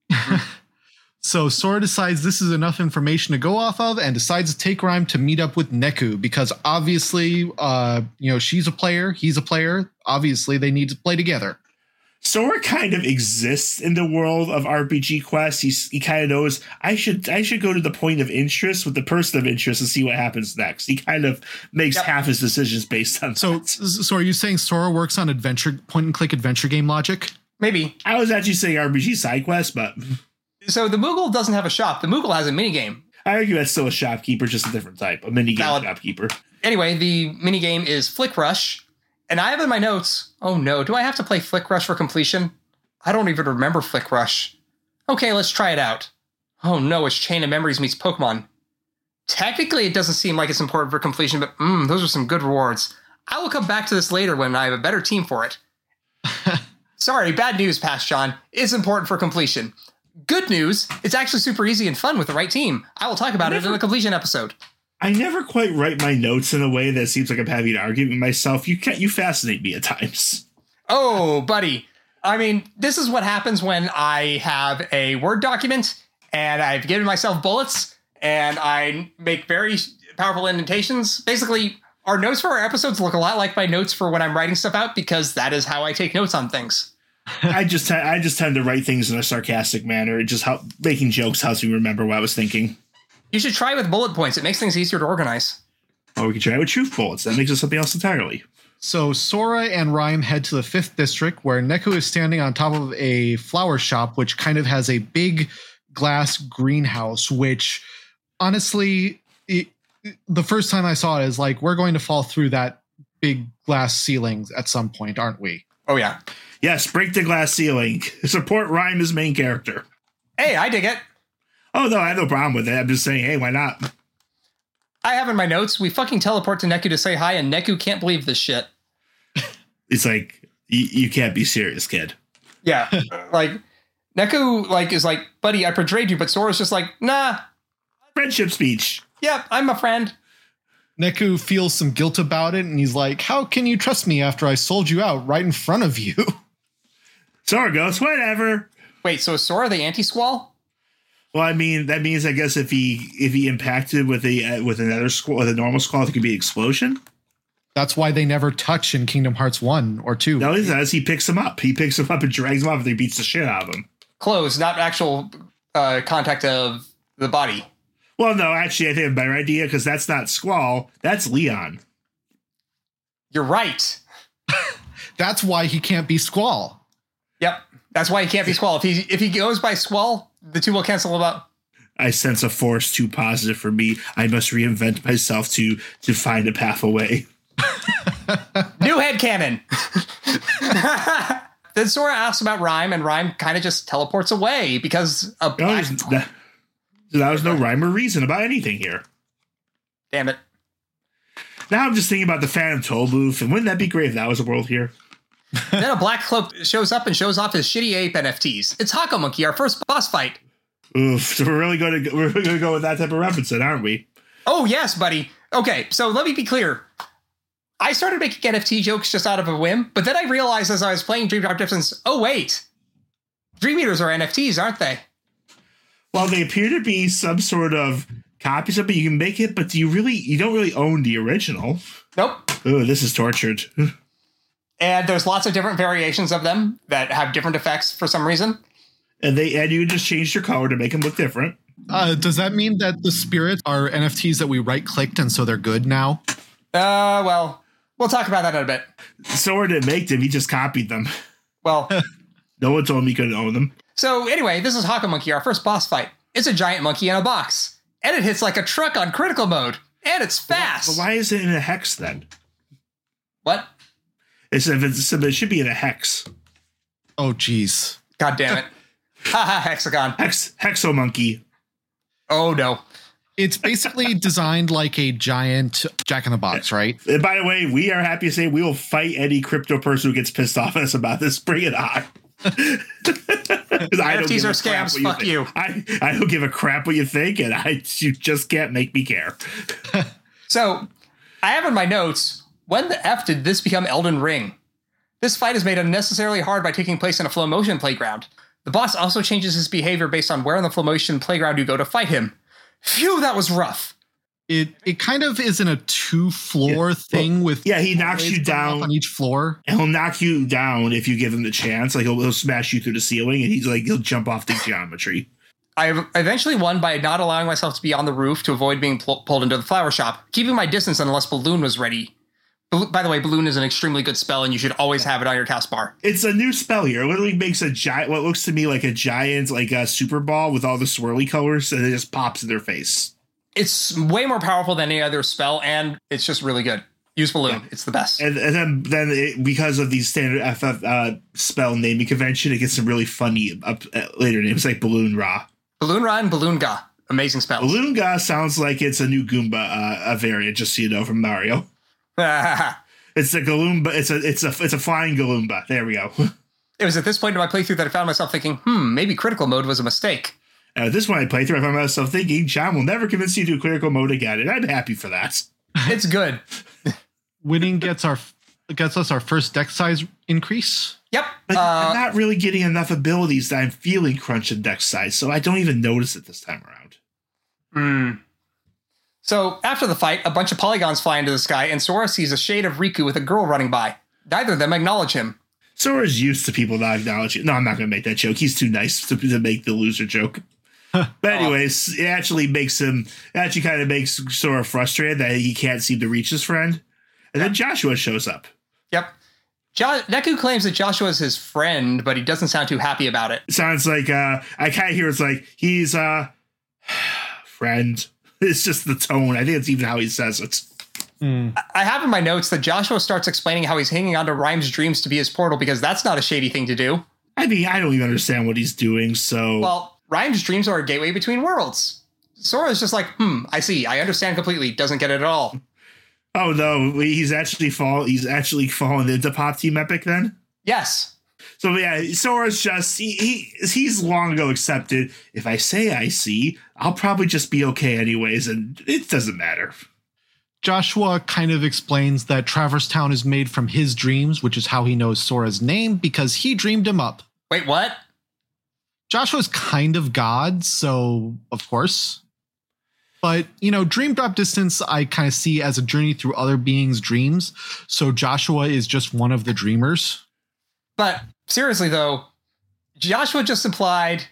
So Sora decides this is enough information to go off of and decides to take Rhyme to meet up with Neku because obviously, uh, you know, she's a player, he's a player. Obviously, they need to play together. Sora kind of exists in the world of RPG quests. He's, he kind of knows I should I should go to the point of interest with the person of interest and see what happens next. He kind of makes Yep. half his decisions based on So, that. so are you saying Sora works on adventure point and click adventure game logic? Maybe. I was actually saying RPG side quest, but So the Moogle doesn't have a shop. The Moogle has a minigame. I argue that's still a shopkeeper, just a different type, a mini game Valid. shopkeeper. Anyway, the minigame is Flick Rush. And I have in my notes, oh no, do I have to play Flick Rush for completion? I don't even remember Flick Rush. Okay, let's try it out. Oh no, it's Chain of Memories meets Pokemon. Technically, it doesn't seem like it's important for completion, but mm, those are some good rewards. I will come back to this later when I have a better team for it. Sorry, bad news, Past John. It's important for completion. Good news, it's actually super easy and fun with the right team. I will talk about it in the completion episode. I never quite write my notes in a way that seems like I'm having an argument with myself. You can't. you fascinate me at times. Oh, buddy. I mean, this is what happens when I have a Word document and I've given myself bullets and I make very powerful indentations. Basically, our notes for our episodes look a lot like my notes for when I'm writing stuff out because that is how I take notes on things. I just te- I just tend to write things in a sarcastic manner. It just help making jokes helps me remember what I was thinking. You should try with bullet points. It makes things easier to organize. Or we could try with truth bullets. That makes it something else entirely. So Sora and Rhyme head to the fifth district where Neku is standing on top of a flower shop, which kind of has a big glass greenhouse, which honestly, it, the first time I saw it is like, we're going to fall through that big glass ceilings at some point, aren't we? Oh yeah. Yes, break the glass ceiling. Support Rhyme as main character. Hey, I dig it. Oh no, I have no problem with it. I'm just saying, hey, why not? I have in my notes. We fucking teleport to Neku to say hi, and Neku can't believe this shit. It's like you, you can't be serious, kid. Yeah, like Neku like is like, buddy, I betrayed you, but Sora's just like, nah. Friendship speech. Yep, I'm a friend. Neku feels some guilt about it and he's like, How can you trust me after I sold you out right in front of you? Sora goes, whatever. Wait, so is Sora the anti-squall? Well, I mean, that means I guess if he if he impacted with a uh, with another squall with a normal squall, it could be an explosion. That's why they never touch in Kingdom Hearts 1 or 2. No, he does. He picks him up. He picks him up and drags him off, and he beats the shit out of him. Clothes, not actual uh, contact of the body. Well, no, actually, I think I have a better idea because that's not Squall. That's Leon. You're right. That's why he can't be Squall. Yep, that's why he can't be Squall. If he if he goes by Squall, the two will cancel about. I sense a force too positive for me. I must reinvent myself to to find a path away. New head canon. then Sora asks about Rhyme, and Rhyme kind of just teleports away because a black. that, that was no rhyme or reason about anything here. Damn it. Now I'm just thinking about the Phantom Toll booth, and wouldn't that be great if that was a world here? Then a black cloak shows up and shows off his shitty ape NFTs. It's Hockomonkey, our first boss fight. Oof, so we're really going to we're really going to go with that type of reference, then, aren't we? Oh yes, buddy. Okay, so let me be clear. I started making NFT jokes just out of a whim, but then I realized as I was playing Dream Drop Distance, oh wait, Dream Eaters are NFTs, aren't they? Well, they appear to be some sort of copies of it. You can make it, but do you really you don't really own the original? Nope. Oh, this is tortured. And there's lots of different variations of them that have different effects for some reason. and they and you just change your color to make them look different. Uh, does that mean that the spirits are NFTs that we right clicked and so they're good now? Uh, well, we'll talk about that in a bit. Sora didn't make them; he just copied them. Well, No one told me he couldn't own them. so anyway, this is Hockomonkey, our first boss fight. It's a giant monkey in a box, and it hits like a truck on critical mode, and it's fast. But why is it in a hex then? What? It's if it's it should be in a hex. Oh, jeez. God damn it. Haha, hexagon. Hex hexo monkey. Oh no. It's basically designed like a giant Jack in the Box, right? And by the way, we are happy to say we will fight any crypto person who gets pissed off at us about this. Bring it on. I don't NFTs give a are crap scams, what fuck think. you. I, I don't give a crap what you think, and I you just can't make me care. So, I have in my notes, when the F did this become Elden Ring? This fight is made unnecessarily hard by taking place in a flow motion playground. The boss also changes his behavior based on where in the flow motion playground you go to fight him. Phew, that was rough. It it kind of is in a two floor thing with Yeah, he knocks you down. on each floor. And he'll knock you down if you give him the chance. Like he'll, he'll smash you through the ceiling, and he's like he'll jump off the geometry. I eventually won by not allowing myself to be on the roof to avoid being pl- pulled into the flower shop, keeping my distance unless Balloon was ready. By the way, Balloon is an extremely good spell, and you should always have it on your cast bar. It's a new spell here. It literally makes a giant, what looks to me like a giant, like a super ball with all the swirly colors, and it just pops in their face. It's way more powerful than any other spell, and it's just really good. Use Balloon; it's the best. And, and then, then it, because of the standard FF uh, spell naming convention, it gets some really funny up uh, later names like Balloon Ra. Balloon Ra and Balloon Ga, amazing spell. Balloon Ga sounds like it's a new Goomba uh, a variant, just so you know, from Mario. It's a Galoomba. It's a it's a it's a flying Galoomba. There we go. it was at this point in my playthrough that I found myself thinking, "Hmm, maybe critical mode was a mistake." Uh, this one I played through, I found myself thinking, John will never convince you to do critical mode again, and I'm happy for that. It's good. Winning gets our gets us our first deck size increase. Yep. But Uh, I'm not really getting enough abilities that I'm feeling crunch and deck size, so I don't even notice it this time around. Hmm. So after the fight, a bunch of polygons fly into the sky, and Sora sees a shade of Riku with a girl running by. Neither of them acknowledge him. Sora's used to people not acknowledging. No, I'm not going to make that joke. He's too nice to, to make the loser joke. But anyways, it actually makes him it actually kind of makes Sora frustrated that he can't seem to reach his friend. And then Joshua shows up. Yep. Jo- Neku claims that Joshua is his friend, but he doesn't sound too happy about it. sounds like uh I kind of hear it's like he's uh friend. It's just the tone. I think it's even how he says it. I have in my notes that Joshua starts explaining how he's hanging on to Rhyme's dreams to be his portal because that's not a shady thing to do. I mean, I don't even understand what he's doing. So Well, Rhyme's dreams are a gateway between worlds. Sora's just like, hmm, I see. I understand completely. Doesn't get it at all. oh no, he's actually fall. He's actually fallen into Pop Team Epic then. Yes. So yeah, Sora's just he, he he's long ago accepted. If I say I see, I'll probably just be okay anyways, and it doesn't matter. Joshua kind of explains that Traverse Town is made from his dreams, which is how he knows Sora's name because he dreamed him up. Wait, what? Joshua's kind of God, so of course. But, you know, dream drop distance I kind of see as a journey through other beings' dreams. So Joshua is just one of the dreamers. But seriously, though, Joshua just implied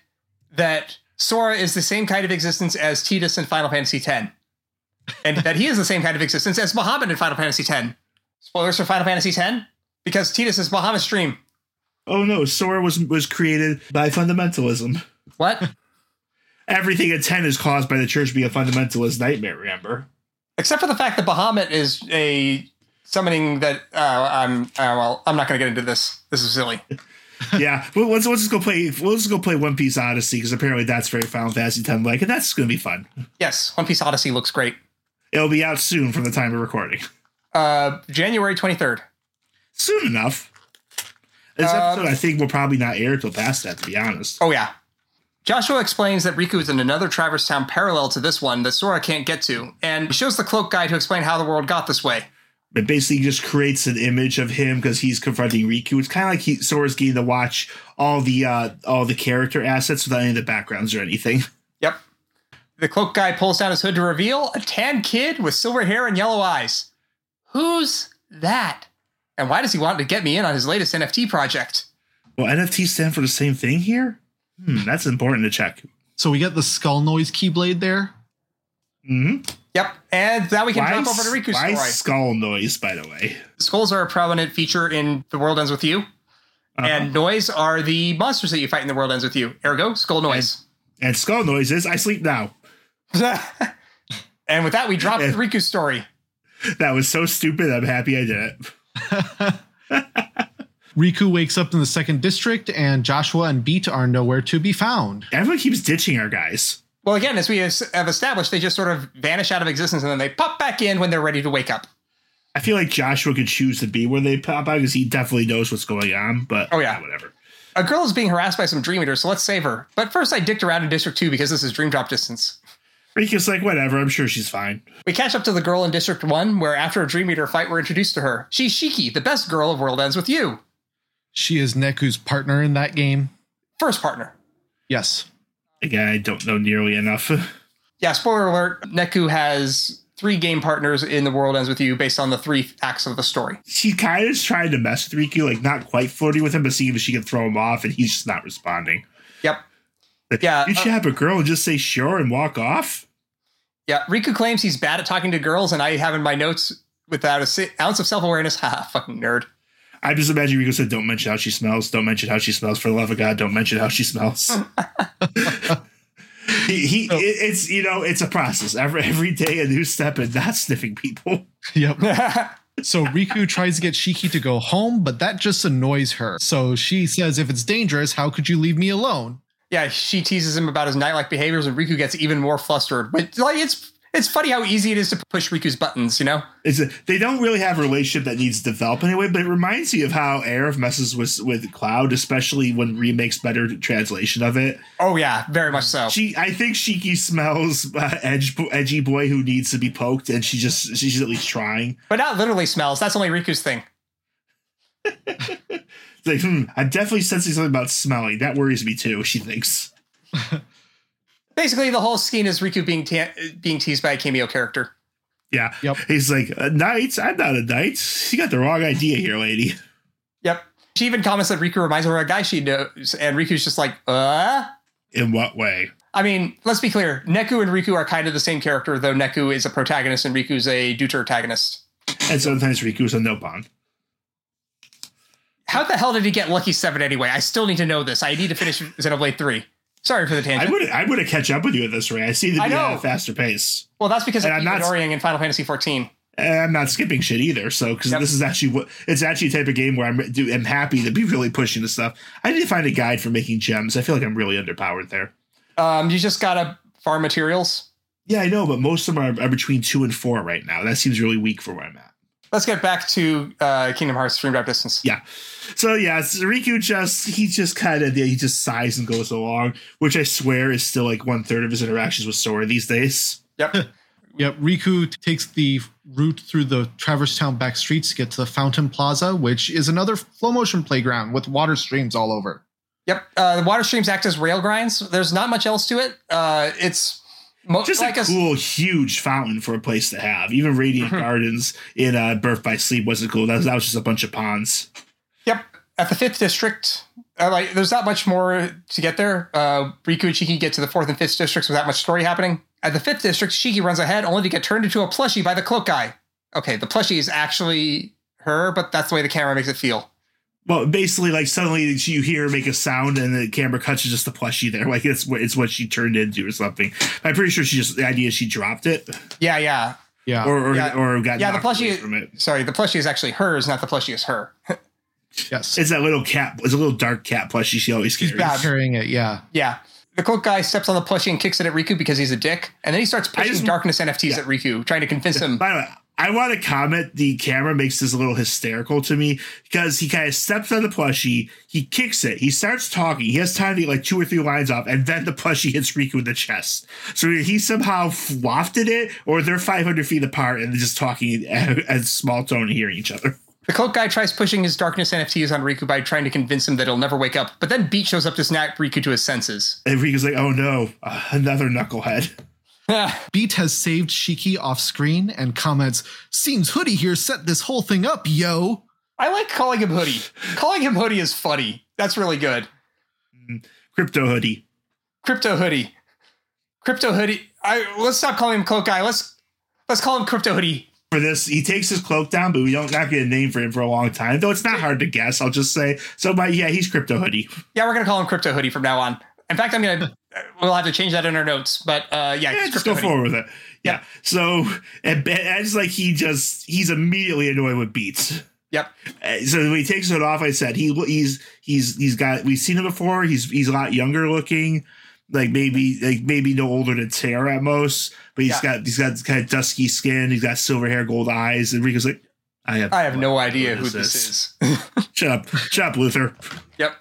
that Sora is the same kind of existence as Tidus in Final Fantasy X, and that he is the same kind of existence as Bahamut in Final Fantasy X. Spoilers for Final Fantasy X, because Tidus is Bahamut's dream. Oh no, Sora was was created by fundamentalism. What? Everything at ten is caused by the church being a fundamentalist nightmare. Remember? Except for the fact that Bahamut is a summoning that. Uh, I'm. Uh, well, I'm not going to get into this. This is silly. yeah, well, let's let's just go play. Let's just go play One Piece Odyssey because apparently that's very Final Fantasy X like, and that's going to be fun. Yes, One Piece Odyssey looks great. It'll be out soon from the time of recording. Uh, January 23rd. Soon enough. This Uh, episode, I think, will probably not air till past that. To be honest. Oh yeah. Joshua explains that Riku is in another Traverse Town parallel to this one that Sora can't get to, and shows the cloak guy to explain how the world got this way. It basically just creates an image of him because he's confronting Riku. It's kind of like he, Sora's getting to watch all the uh, all the character assets without any of the backgrounds or anything. Yep. The cloak guy pulls down his hood to reveal a tan kid with silver hair and yellow eyes. Who's that? And why does he want to get me in on his latest NFT project? Well, NFTs stand for the same thing here. Hmm, that's important to check. So we get the skull noise keyblade there. Hmm Yep. And now we can Why, jump over to Riku's why story. skull noise? By the way, Skulls are a prominent feature in The World Ends With You. Uh-huh. And noise are the monsters that you fight in The World Ends With You. Ergo, skull noise. and skull noises. I sleep now. and with that, we drop Yeah. Riku's story. That was so stupid. I'm happy I did it. Riku wakes up in the second district, and Joshua and Beat are nowhere to be found. Everyone keeps ditching our guys. Well, again, as we have established, they just sort of vanish out of existence and then they pop back in when they're ready to wake up. I feel like Joshua could choose to be where they pop out because he definitely knows what's going on. But Oh, yeah. whatever. A girl is being harassed by some Dream Eaters, so let's save her. But first, I dicked around in District 2 because this is Dream Drop distance. Riku's like, whatever. I'm sure she's fine. We catch up to the girl in District 1, where after a Dream Eater fight, we're introduced to her. She's Shiki, the best girl of World Ends With You. She is Neku's partner in that game. First partner. Yes. Again, I don't know nearly enough. Yeah, spoiler alert Neku has three game partners in The World Ends With You based on the three acts of the story. she kind of is trying to mess with Riku, like not quite flirting with him, but seeing if she can throw him off, and he's just not responding. Yep. Yeah, you should uh, have a girl and just say sure and walk off. Yeah, Riku claims he's bad at talking to girls, and I have in my notes without a si- ounce of self awareness. Ha, fucking nerd. I just imagine Riku said, "Don't mention how she smells. Don't mention how she smells. For the love of God, don't mention how she smells." he, he it, it's you know it's a process. Every every day a new step and not sniffing people. Yep. So Riku tries to get Shiki to go home, but that just annoys her. So she says, if it's dangerous, how could you leave me alone? yeah, she teases him about his knight-like behaviors, and Riku gets even more flustered. But like, it's it's funny how easy it is to push Riku's buttons. You know? It's a, they don't really have a relationship that needs to develop anyway, but it reminds me of how Aerith messes with with Cloud, especially when remakes better translation of it. Oh yeah, very much so. She, I think Shiki smells uh, edge, edgy boy who needs to be poked, and she just she's at least trying. but not literally smells. That's only Riku's thing. It's like, hmm, I'm definitely sensing something about smelling. That worries me too. She thinks. Basically, the whole scheme is Riku being ta- being teased by a cameo character. Yeah. Yep. He's like, Knights? I'm not a knight. You got the wrong idea here, lady. Yep. She even comments that Riku reminds her of a guy she knows, and Riku's just like, uh. In what way? I mean, let's be clear. Neku and Riku are kind of the same character, though Neku is a protagonist and Riku's a deuteragonist. And sometimes Riku's a Nopon. How the hell did he get Lucky Seven anyway? I still need to know this. I need to finish Xenoblade Three. Sorry for the I tangent. would I would have catch up with you at this rate. I see that I you at a faster pace. well, that's because And I'm not- Midoriya in Final Fantasy 14. I'm not skipping shit either. So because Yep. this is actually what it's actually a type of game where I'm do, I'm happy to be really pushing the stuff. I need to find a guide for making gems. I feel like I'm really underpowered there. Um, you just gotta farm materials. Yeah, I know, but most of them are, are between two and four right now. That seems really weak for where I'm at. Let's get back to uh, Kingdom Hearts Stream Drive Distance. Yeah. So yeah, it's- Riku just he just kind of he just sighs and goes along, which I swear is still like one third of his interactions with Sora these days. Yep. Yep, Riku takes the route through the Traverse Town back streets to get to the Fountain Plaza, which is another flow motion playground with water streams all over. Yep. Uh, the water streams act as rail grinds. There's not much else to it. Uh, it's mo- Just like a cool, huge fountain for a place to have. Even Radiant Mhm. Gardens in uh, Birth by Sleep wasn't cool. That was, that was just a bunch of ponds. Yep. At the fifth district, uh, like there's not much more to get there. Uh, Riku and Shiki get to the fourth and fifth districts without much story happening. At the fifth district, Shiki runs ahead only to get turned into a plushie by the cloak guy. Okay, the plushie is actually her, but that's the way the camera makes it feel. Well, basically, like suddenly you hear her make a sound, and the camera cuts to just the plushie there. Like it's what it's what she turned into or something. I'm pretty sure she just the idea is she dropped it Yeah, yeah, Yeah. or or, Yeah. or got Yeah, the knocked away plushie- from it. Sorry, the plushie is actually hers, not the plushie is her. yes. It's that little cat. It's a little dark cat plushie. She always She's carries. bad. carrying it, yeah. Yeah. The cloak guy steps on the plushie and kicks it at Riku because he's a dick, and then he starts pushing just- darkness NFTs Yeah. at Riku, trying to convince him. By the way, I want to comment. The camera makes this a little hysterical to me because he kind of steps on the plushie, he kicks it, he starts talking. He has time to get like two or three lines off, and then the plushie hits Riku in the chest. So he somehow wafted it, or they're 500 feet apart and just talking at small tone and hearing each other. The cloak guy tries pushing his darkness NFTs on Riku by trying to convince him that he'll never wake up, but then Beat shows up to snap Riku to his senses. And Riku's like, "Oh no, uh, another knucklehead." Beat has saved Shiki off screen and comments, Seems Hoodie here set this whole thing up, yo. I like calling him Hoodie. calling him Hoodie is funny. That's really good. Mm, crypto hoodie. Crypto Hoodie. Crypto Hoodie. I let's stop calling him Cloak Guy. Let's let's call him Crypto Hoodie. For this, he takes his cloak down, but we don't not get a name for him for a long time. Though it's not hard to guess. I'll just say so. But yeah, he's crypto hoodie. Yeah, we're gonna call him Crypto Hoodie from now on. In fact, I'm gonna we'll have to change that in our notes. But uh, yeah, Yeah, just go forward with it. Yeah. So and it's like he just he's immediately annoyed with beats. Yep. Uh, So when he takes it off, I said he he's he's he's got we've seen him before. He's he's a lot younger looking, like maybe like maybe no older than Sora at most. But he's Yeah. got he's got kind of dusky skin. He's got silver hair, gold eyes. And Riku's like, I have I have no idea who who is this is. Shut up, shut up, Luther. Yep.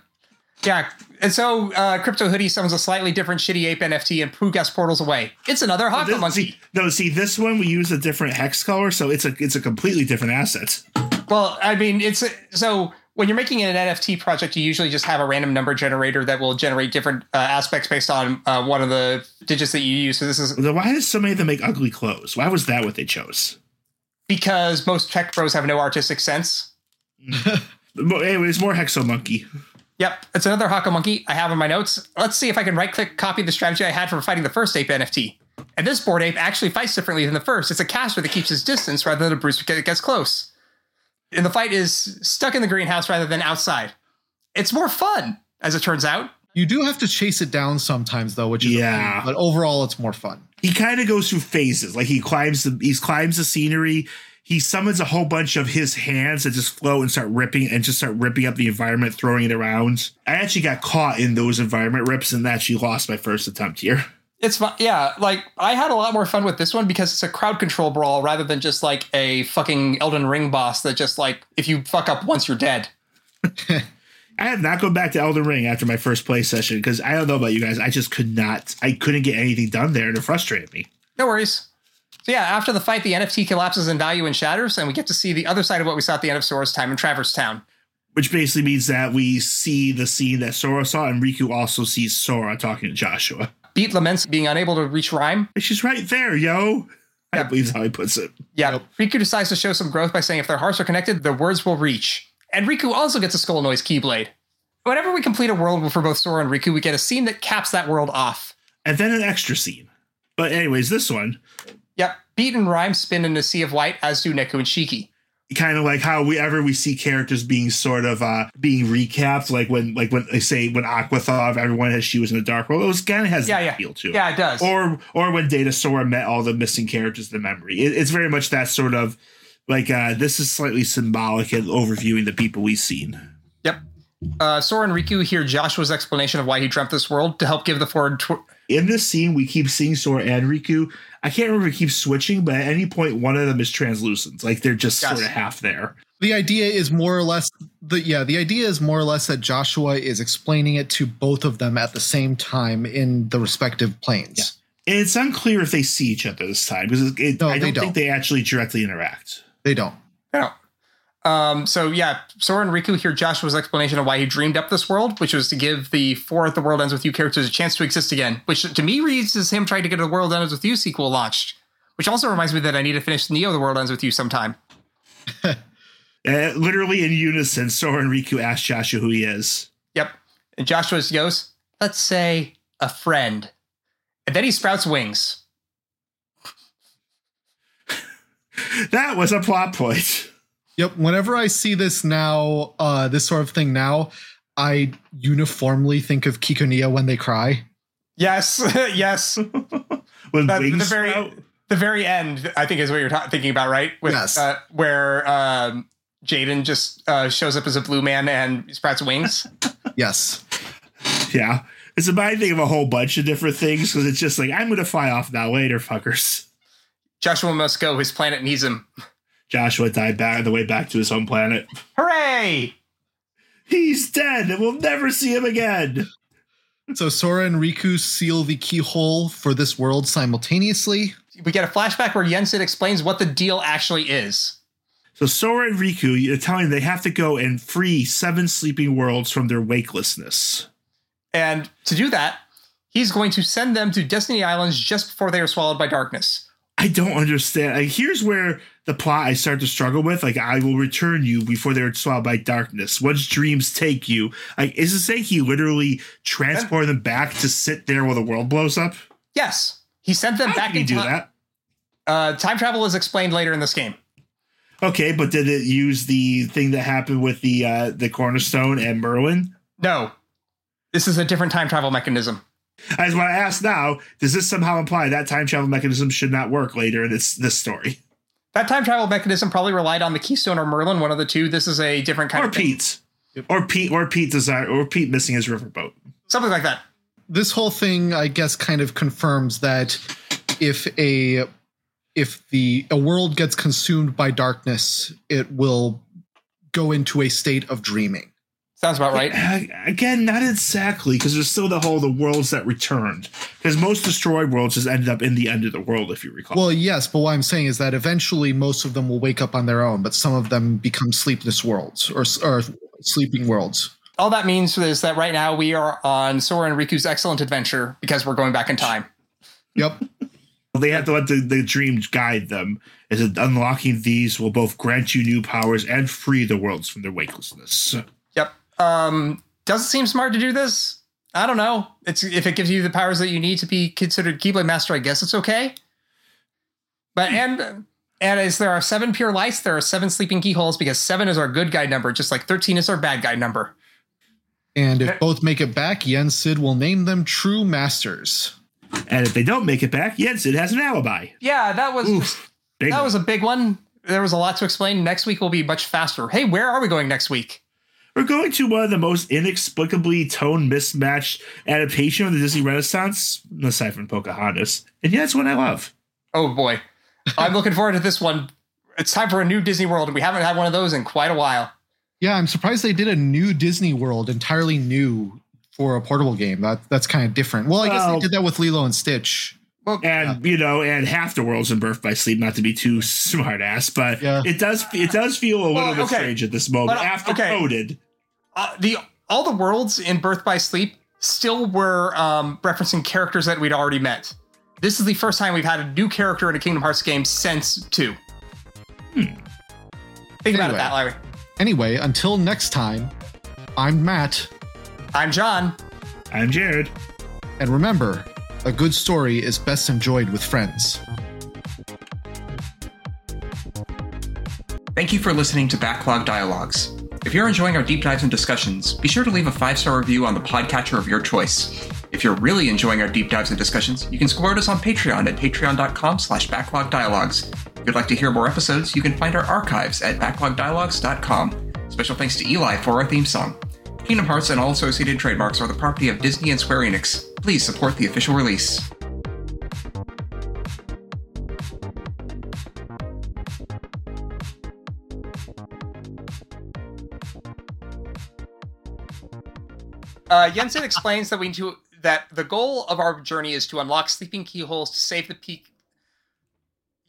Yeah. And so uh, Crypto Hoodie summons a slightly different shitty ape NFT and Pooh gas portals away. It's another Haka This- monkey. see, no, see this one we use a different hex color, so it's a it's a completely different asset. Well, I mean, it's so when you're making an NFT project, you usually just have a random number generator that will generate different uh, aspects based on uh, one of the digits that you use. So this is Why does so many of them make ugly clothes? Why was that what they chose? because most tech pros have no artistic sense. But anyways, more Hexo Monkey. Yep, it's another Hockomonkey I have in my notes. Let's see if I can right click copy the strategy I had for fighting the first ape NFT. And this board ape actually fights differently than the first. It's a caster that keeps his distance rather than a brute that gets close. And the fight is stuck in the greenhouse rather than outside. It's more fun, as it turns out. You do have to chase it down sometimes, though, which is Yeah. pain, but overall, it's more fun. He kind of goes through phases. Like he climbs the he climbs the scenery. He summons a whole bunch of his hands that just flow and start ripping and just start ripping up the environment, throwing it around. I actually got caught in those environment rips and actually lost my first attempt here. It's fun. Yeah, like I had a lot more fun with this one because it's a crowd control brawl rather than just like a fucking Elden Ring boss that just like if you fuck up once you're dead. I have not gone back to Elden Ring after my first play session because I don't know about you guys. I just could not. I couldn't get anything done there, and it frustrated me. No worries. So yeah, after the fight, the NFT collapses in value and shatters, and we get to see the other side of what we saw at the end of Sora's time in Traverse Town. Which basically means that we see the scene that Sora saw, and Riku also sees Sora talking to Joshua. Beat laments being unable to reach Rhyme. She's right there, yo. I Yeah. believe how he puts it. Yeah, Riku decides to show some growth by saying if their hearts are connected, their words will reach. And Riku also gets a Skull Noise Keyblade. whenever we complete a world for both Sora and Riku, we get a scene that caps that world off. And then an extra scene. But anyways, this one, Yep. Beat and Rhyme spin in a sea of light, as do Neku and Shiki. kind of like how we ever we see characters being sort of uh being recapped, like when like when they say when Aqua thought of everyone as she was in the dark world, it was kind of has Yeah, that yeah. feel to it. Yeah, it does. Or or when Data Sora met all the missing characters in the memory. It, it's very much that sort of like uh this is slightly symbolic and overviewing the people we've seen. yep. Uh, Sora and Riku hear Joshua's explanation of why he dreamt this world to help give the forward. Tw- In this scene, we keep seeing Sora and Riku. I can't remember if it keeps switching, but at any point one of them is translucent. Like they're just Yes. sort of half there. The idea is more or less the yeah, the idea is more or less that Joshua is explaining it to both of them at the same time in the respective planes. And it's unclear if they see each other this time because it, it- No, I don't, don't. think they actually directly interact. They don't. No. Um, so yeah, Sora and Riku hear Joshua's explanation of why he dreamed up this world, which was to give the four The World Ends With You characters a chance to exist again, which to me reads as him trying to get a The World Ends With You sequel launched. Which also reminds me that I need to finish Neo The World Ends With You sometime. Uh, literally in unison, Sora and Riku ask Joshua who he is. Yep. And Joshua goes, let's say a friend. And then he sprouts wings. That was a plot point. Yep. Whenever I see this now, uh, this sort of thing now, I uniformly think of Ciconia when they cry. Yes, yes. When That- the very sprout. the very end, I think, is what you're ta- thinking about, right? With, Yes. Uh, where um, Jaden just uh, shows up as a blue man and sprouts wings. Yes. Yeah. It's a bad thing of a whole bunch of different things because it's just like, I'm going to fly off now later, fuckers. Joshua must go. His planet needs him. Joshua died back on the way back to his home planet. Hooray! He's dead and we'll never see him again. So Sora and Riku seal the keyhole for this world simultaneously. We get a flashback where Yensid explains what the deal actually is. So Sora and Riku, you're telling they have to go and free seven sleeping worlds from their wakelessness. And to do that, he's going to send them to Destiny Islands just before they are swallowed by darkness. I don't understand. Here's where the plot I start to struggle with. Like, I will return you before they're swallowed by darkness. Once dreams take you, like, is it saying he literally transported them back to sit there while the world blows up? Yes, he sent them How back can he in do time. that? Uh, time travel is explained later in this game. Okay, but did it use the thing that happened with the uh the cornerstone and Merlin? No, this is a different time travel mechanism. I just want to ask now: Does this somehow imply that time travel mechanism should not work later in this this story, That time travel mechanism probably relied on the Keystone or Merlin, one of the two. This is a different kind or of thing. Pete's, or Pete, or Pete desire, or Pete missing his riverboat? something like that. This whole thing, I guess, kind of confirms that if a if the a world gets consumed by darkness, it will go into a state of dreaming. Sounds about right. Again, not exactly, because there's still the whole the worlds that returned. Because most destroyed worlds just ended up in the end of the world, if you recall. Well, yes, but what I'm saying is that eventually most of them will wake up on their own, but some of them become sleepless worlds or, or sleeping worlds. All that means is that right now we are on Sora and Riku's excellent adventure because we're going back in time. Yep. they have to let the, the dream guide them. Is that unlocking these will both grant you new powers and free the worlds from their wakelessness. Yep. Um, does it seem smart to do this? I don't know. It's if it gives you the powers that you need to be considered Keyblade Master, I guess it's okay. But and and as there are seven pure lights, there are seven sleeping keyholes because seven is our good guy number, just like thirteen is our bad guy number. And if both make it back, Yen Sid will name them true masters. And if they don't make it back, Yensid has an alibi. Yeah, that was Oof. That one. was a big one. There was a lot to explain. Next week will be much faster. Hey, where are we going next week? We're going to one of the most inexplicably tone mismatched adaptation of the Disney Renaissance, aside from Pocahontas. And yeah, that's one I love. Oh boy. I'm looking forward to this one. It's time for a new Disney World, and we haven't had one of those in quite a while. Yeah, I'm surprised they did a new Disney World, entirely new for a portable game. That that's kind of different. Well, I guess Well- they did that with Lilo and Stitch. Well, And you know, and half the world's in Birth by Sleep, not to be too smart ass, but Yeah. it does it does feel a little Well, bit okay. strange at this moment But, uh, after okay. coded. uh, the all the worlds in Birth by Sleep still were um, referencing characters that we'd already met. This is the first time we've had a new character in a Kingdom Hearts game since two. Think about it, that Larry. Anyway, until next time, I'm Matt. I'm John. I'm Jared. And remember, a good story is best enjoyed with friends. Thank you for listening to Backlog Dialogues. If you're enjoying our deep dives and discussions, be sure to leave a five star review on the podcatcher of your choice. If you're really enjoying our deep dives and discussions, you can support us on Patreon at patreon.com slash backlogdialogues. If you'd like to hear more episodes, you can find our archives at backlogdialogues.com. Special thanks to Eli for our theme song. Kingdom Hearts and all associated trademarks are the property of Disney and Square Enix. Please support the official release. Uh, Yensid explains that we need to that the goal of our journey is to unlock sleeping keyholes to save the peak.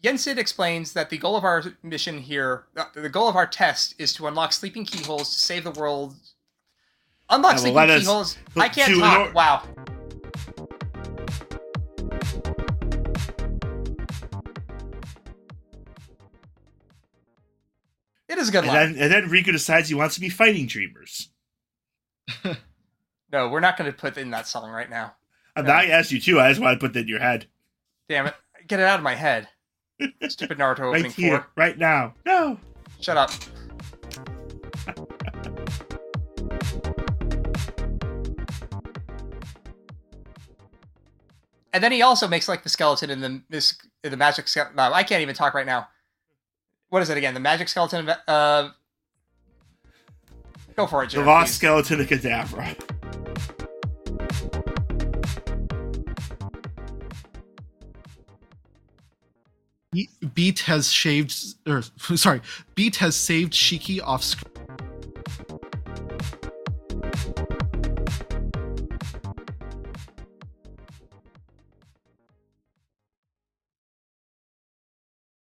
Yensid explains that the goal of our mission here, the goal of our test, is to unlock sleeping keyholes to save the world. Unlock Yeah, well, us- keyholes. I can't talk. or- wow. It is a good And line. then, and then Riku decides he wants to be fighting dreamers. No, we're not going to put in that song right now. I asked you too. I just want to put that in your head. Damn it. Get it out of my head. Stupid Naruto opening Right here, four. right now. No. Shut up. And then he also makes like the skeleton in the this in the magic skeleton. No, I can't even talk right now. What is it again? The magic skeleton. Uh, go for it, The Jared. lost please. skeleton of Cadavra. Beat has shaved, or sorry, Beat has saved Shiki off screen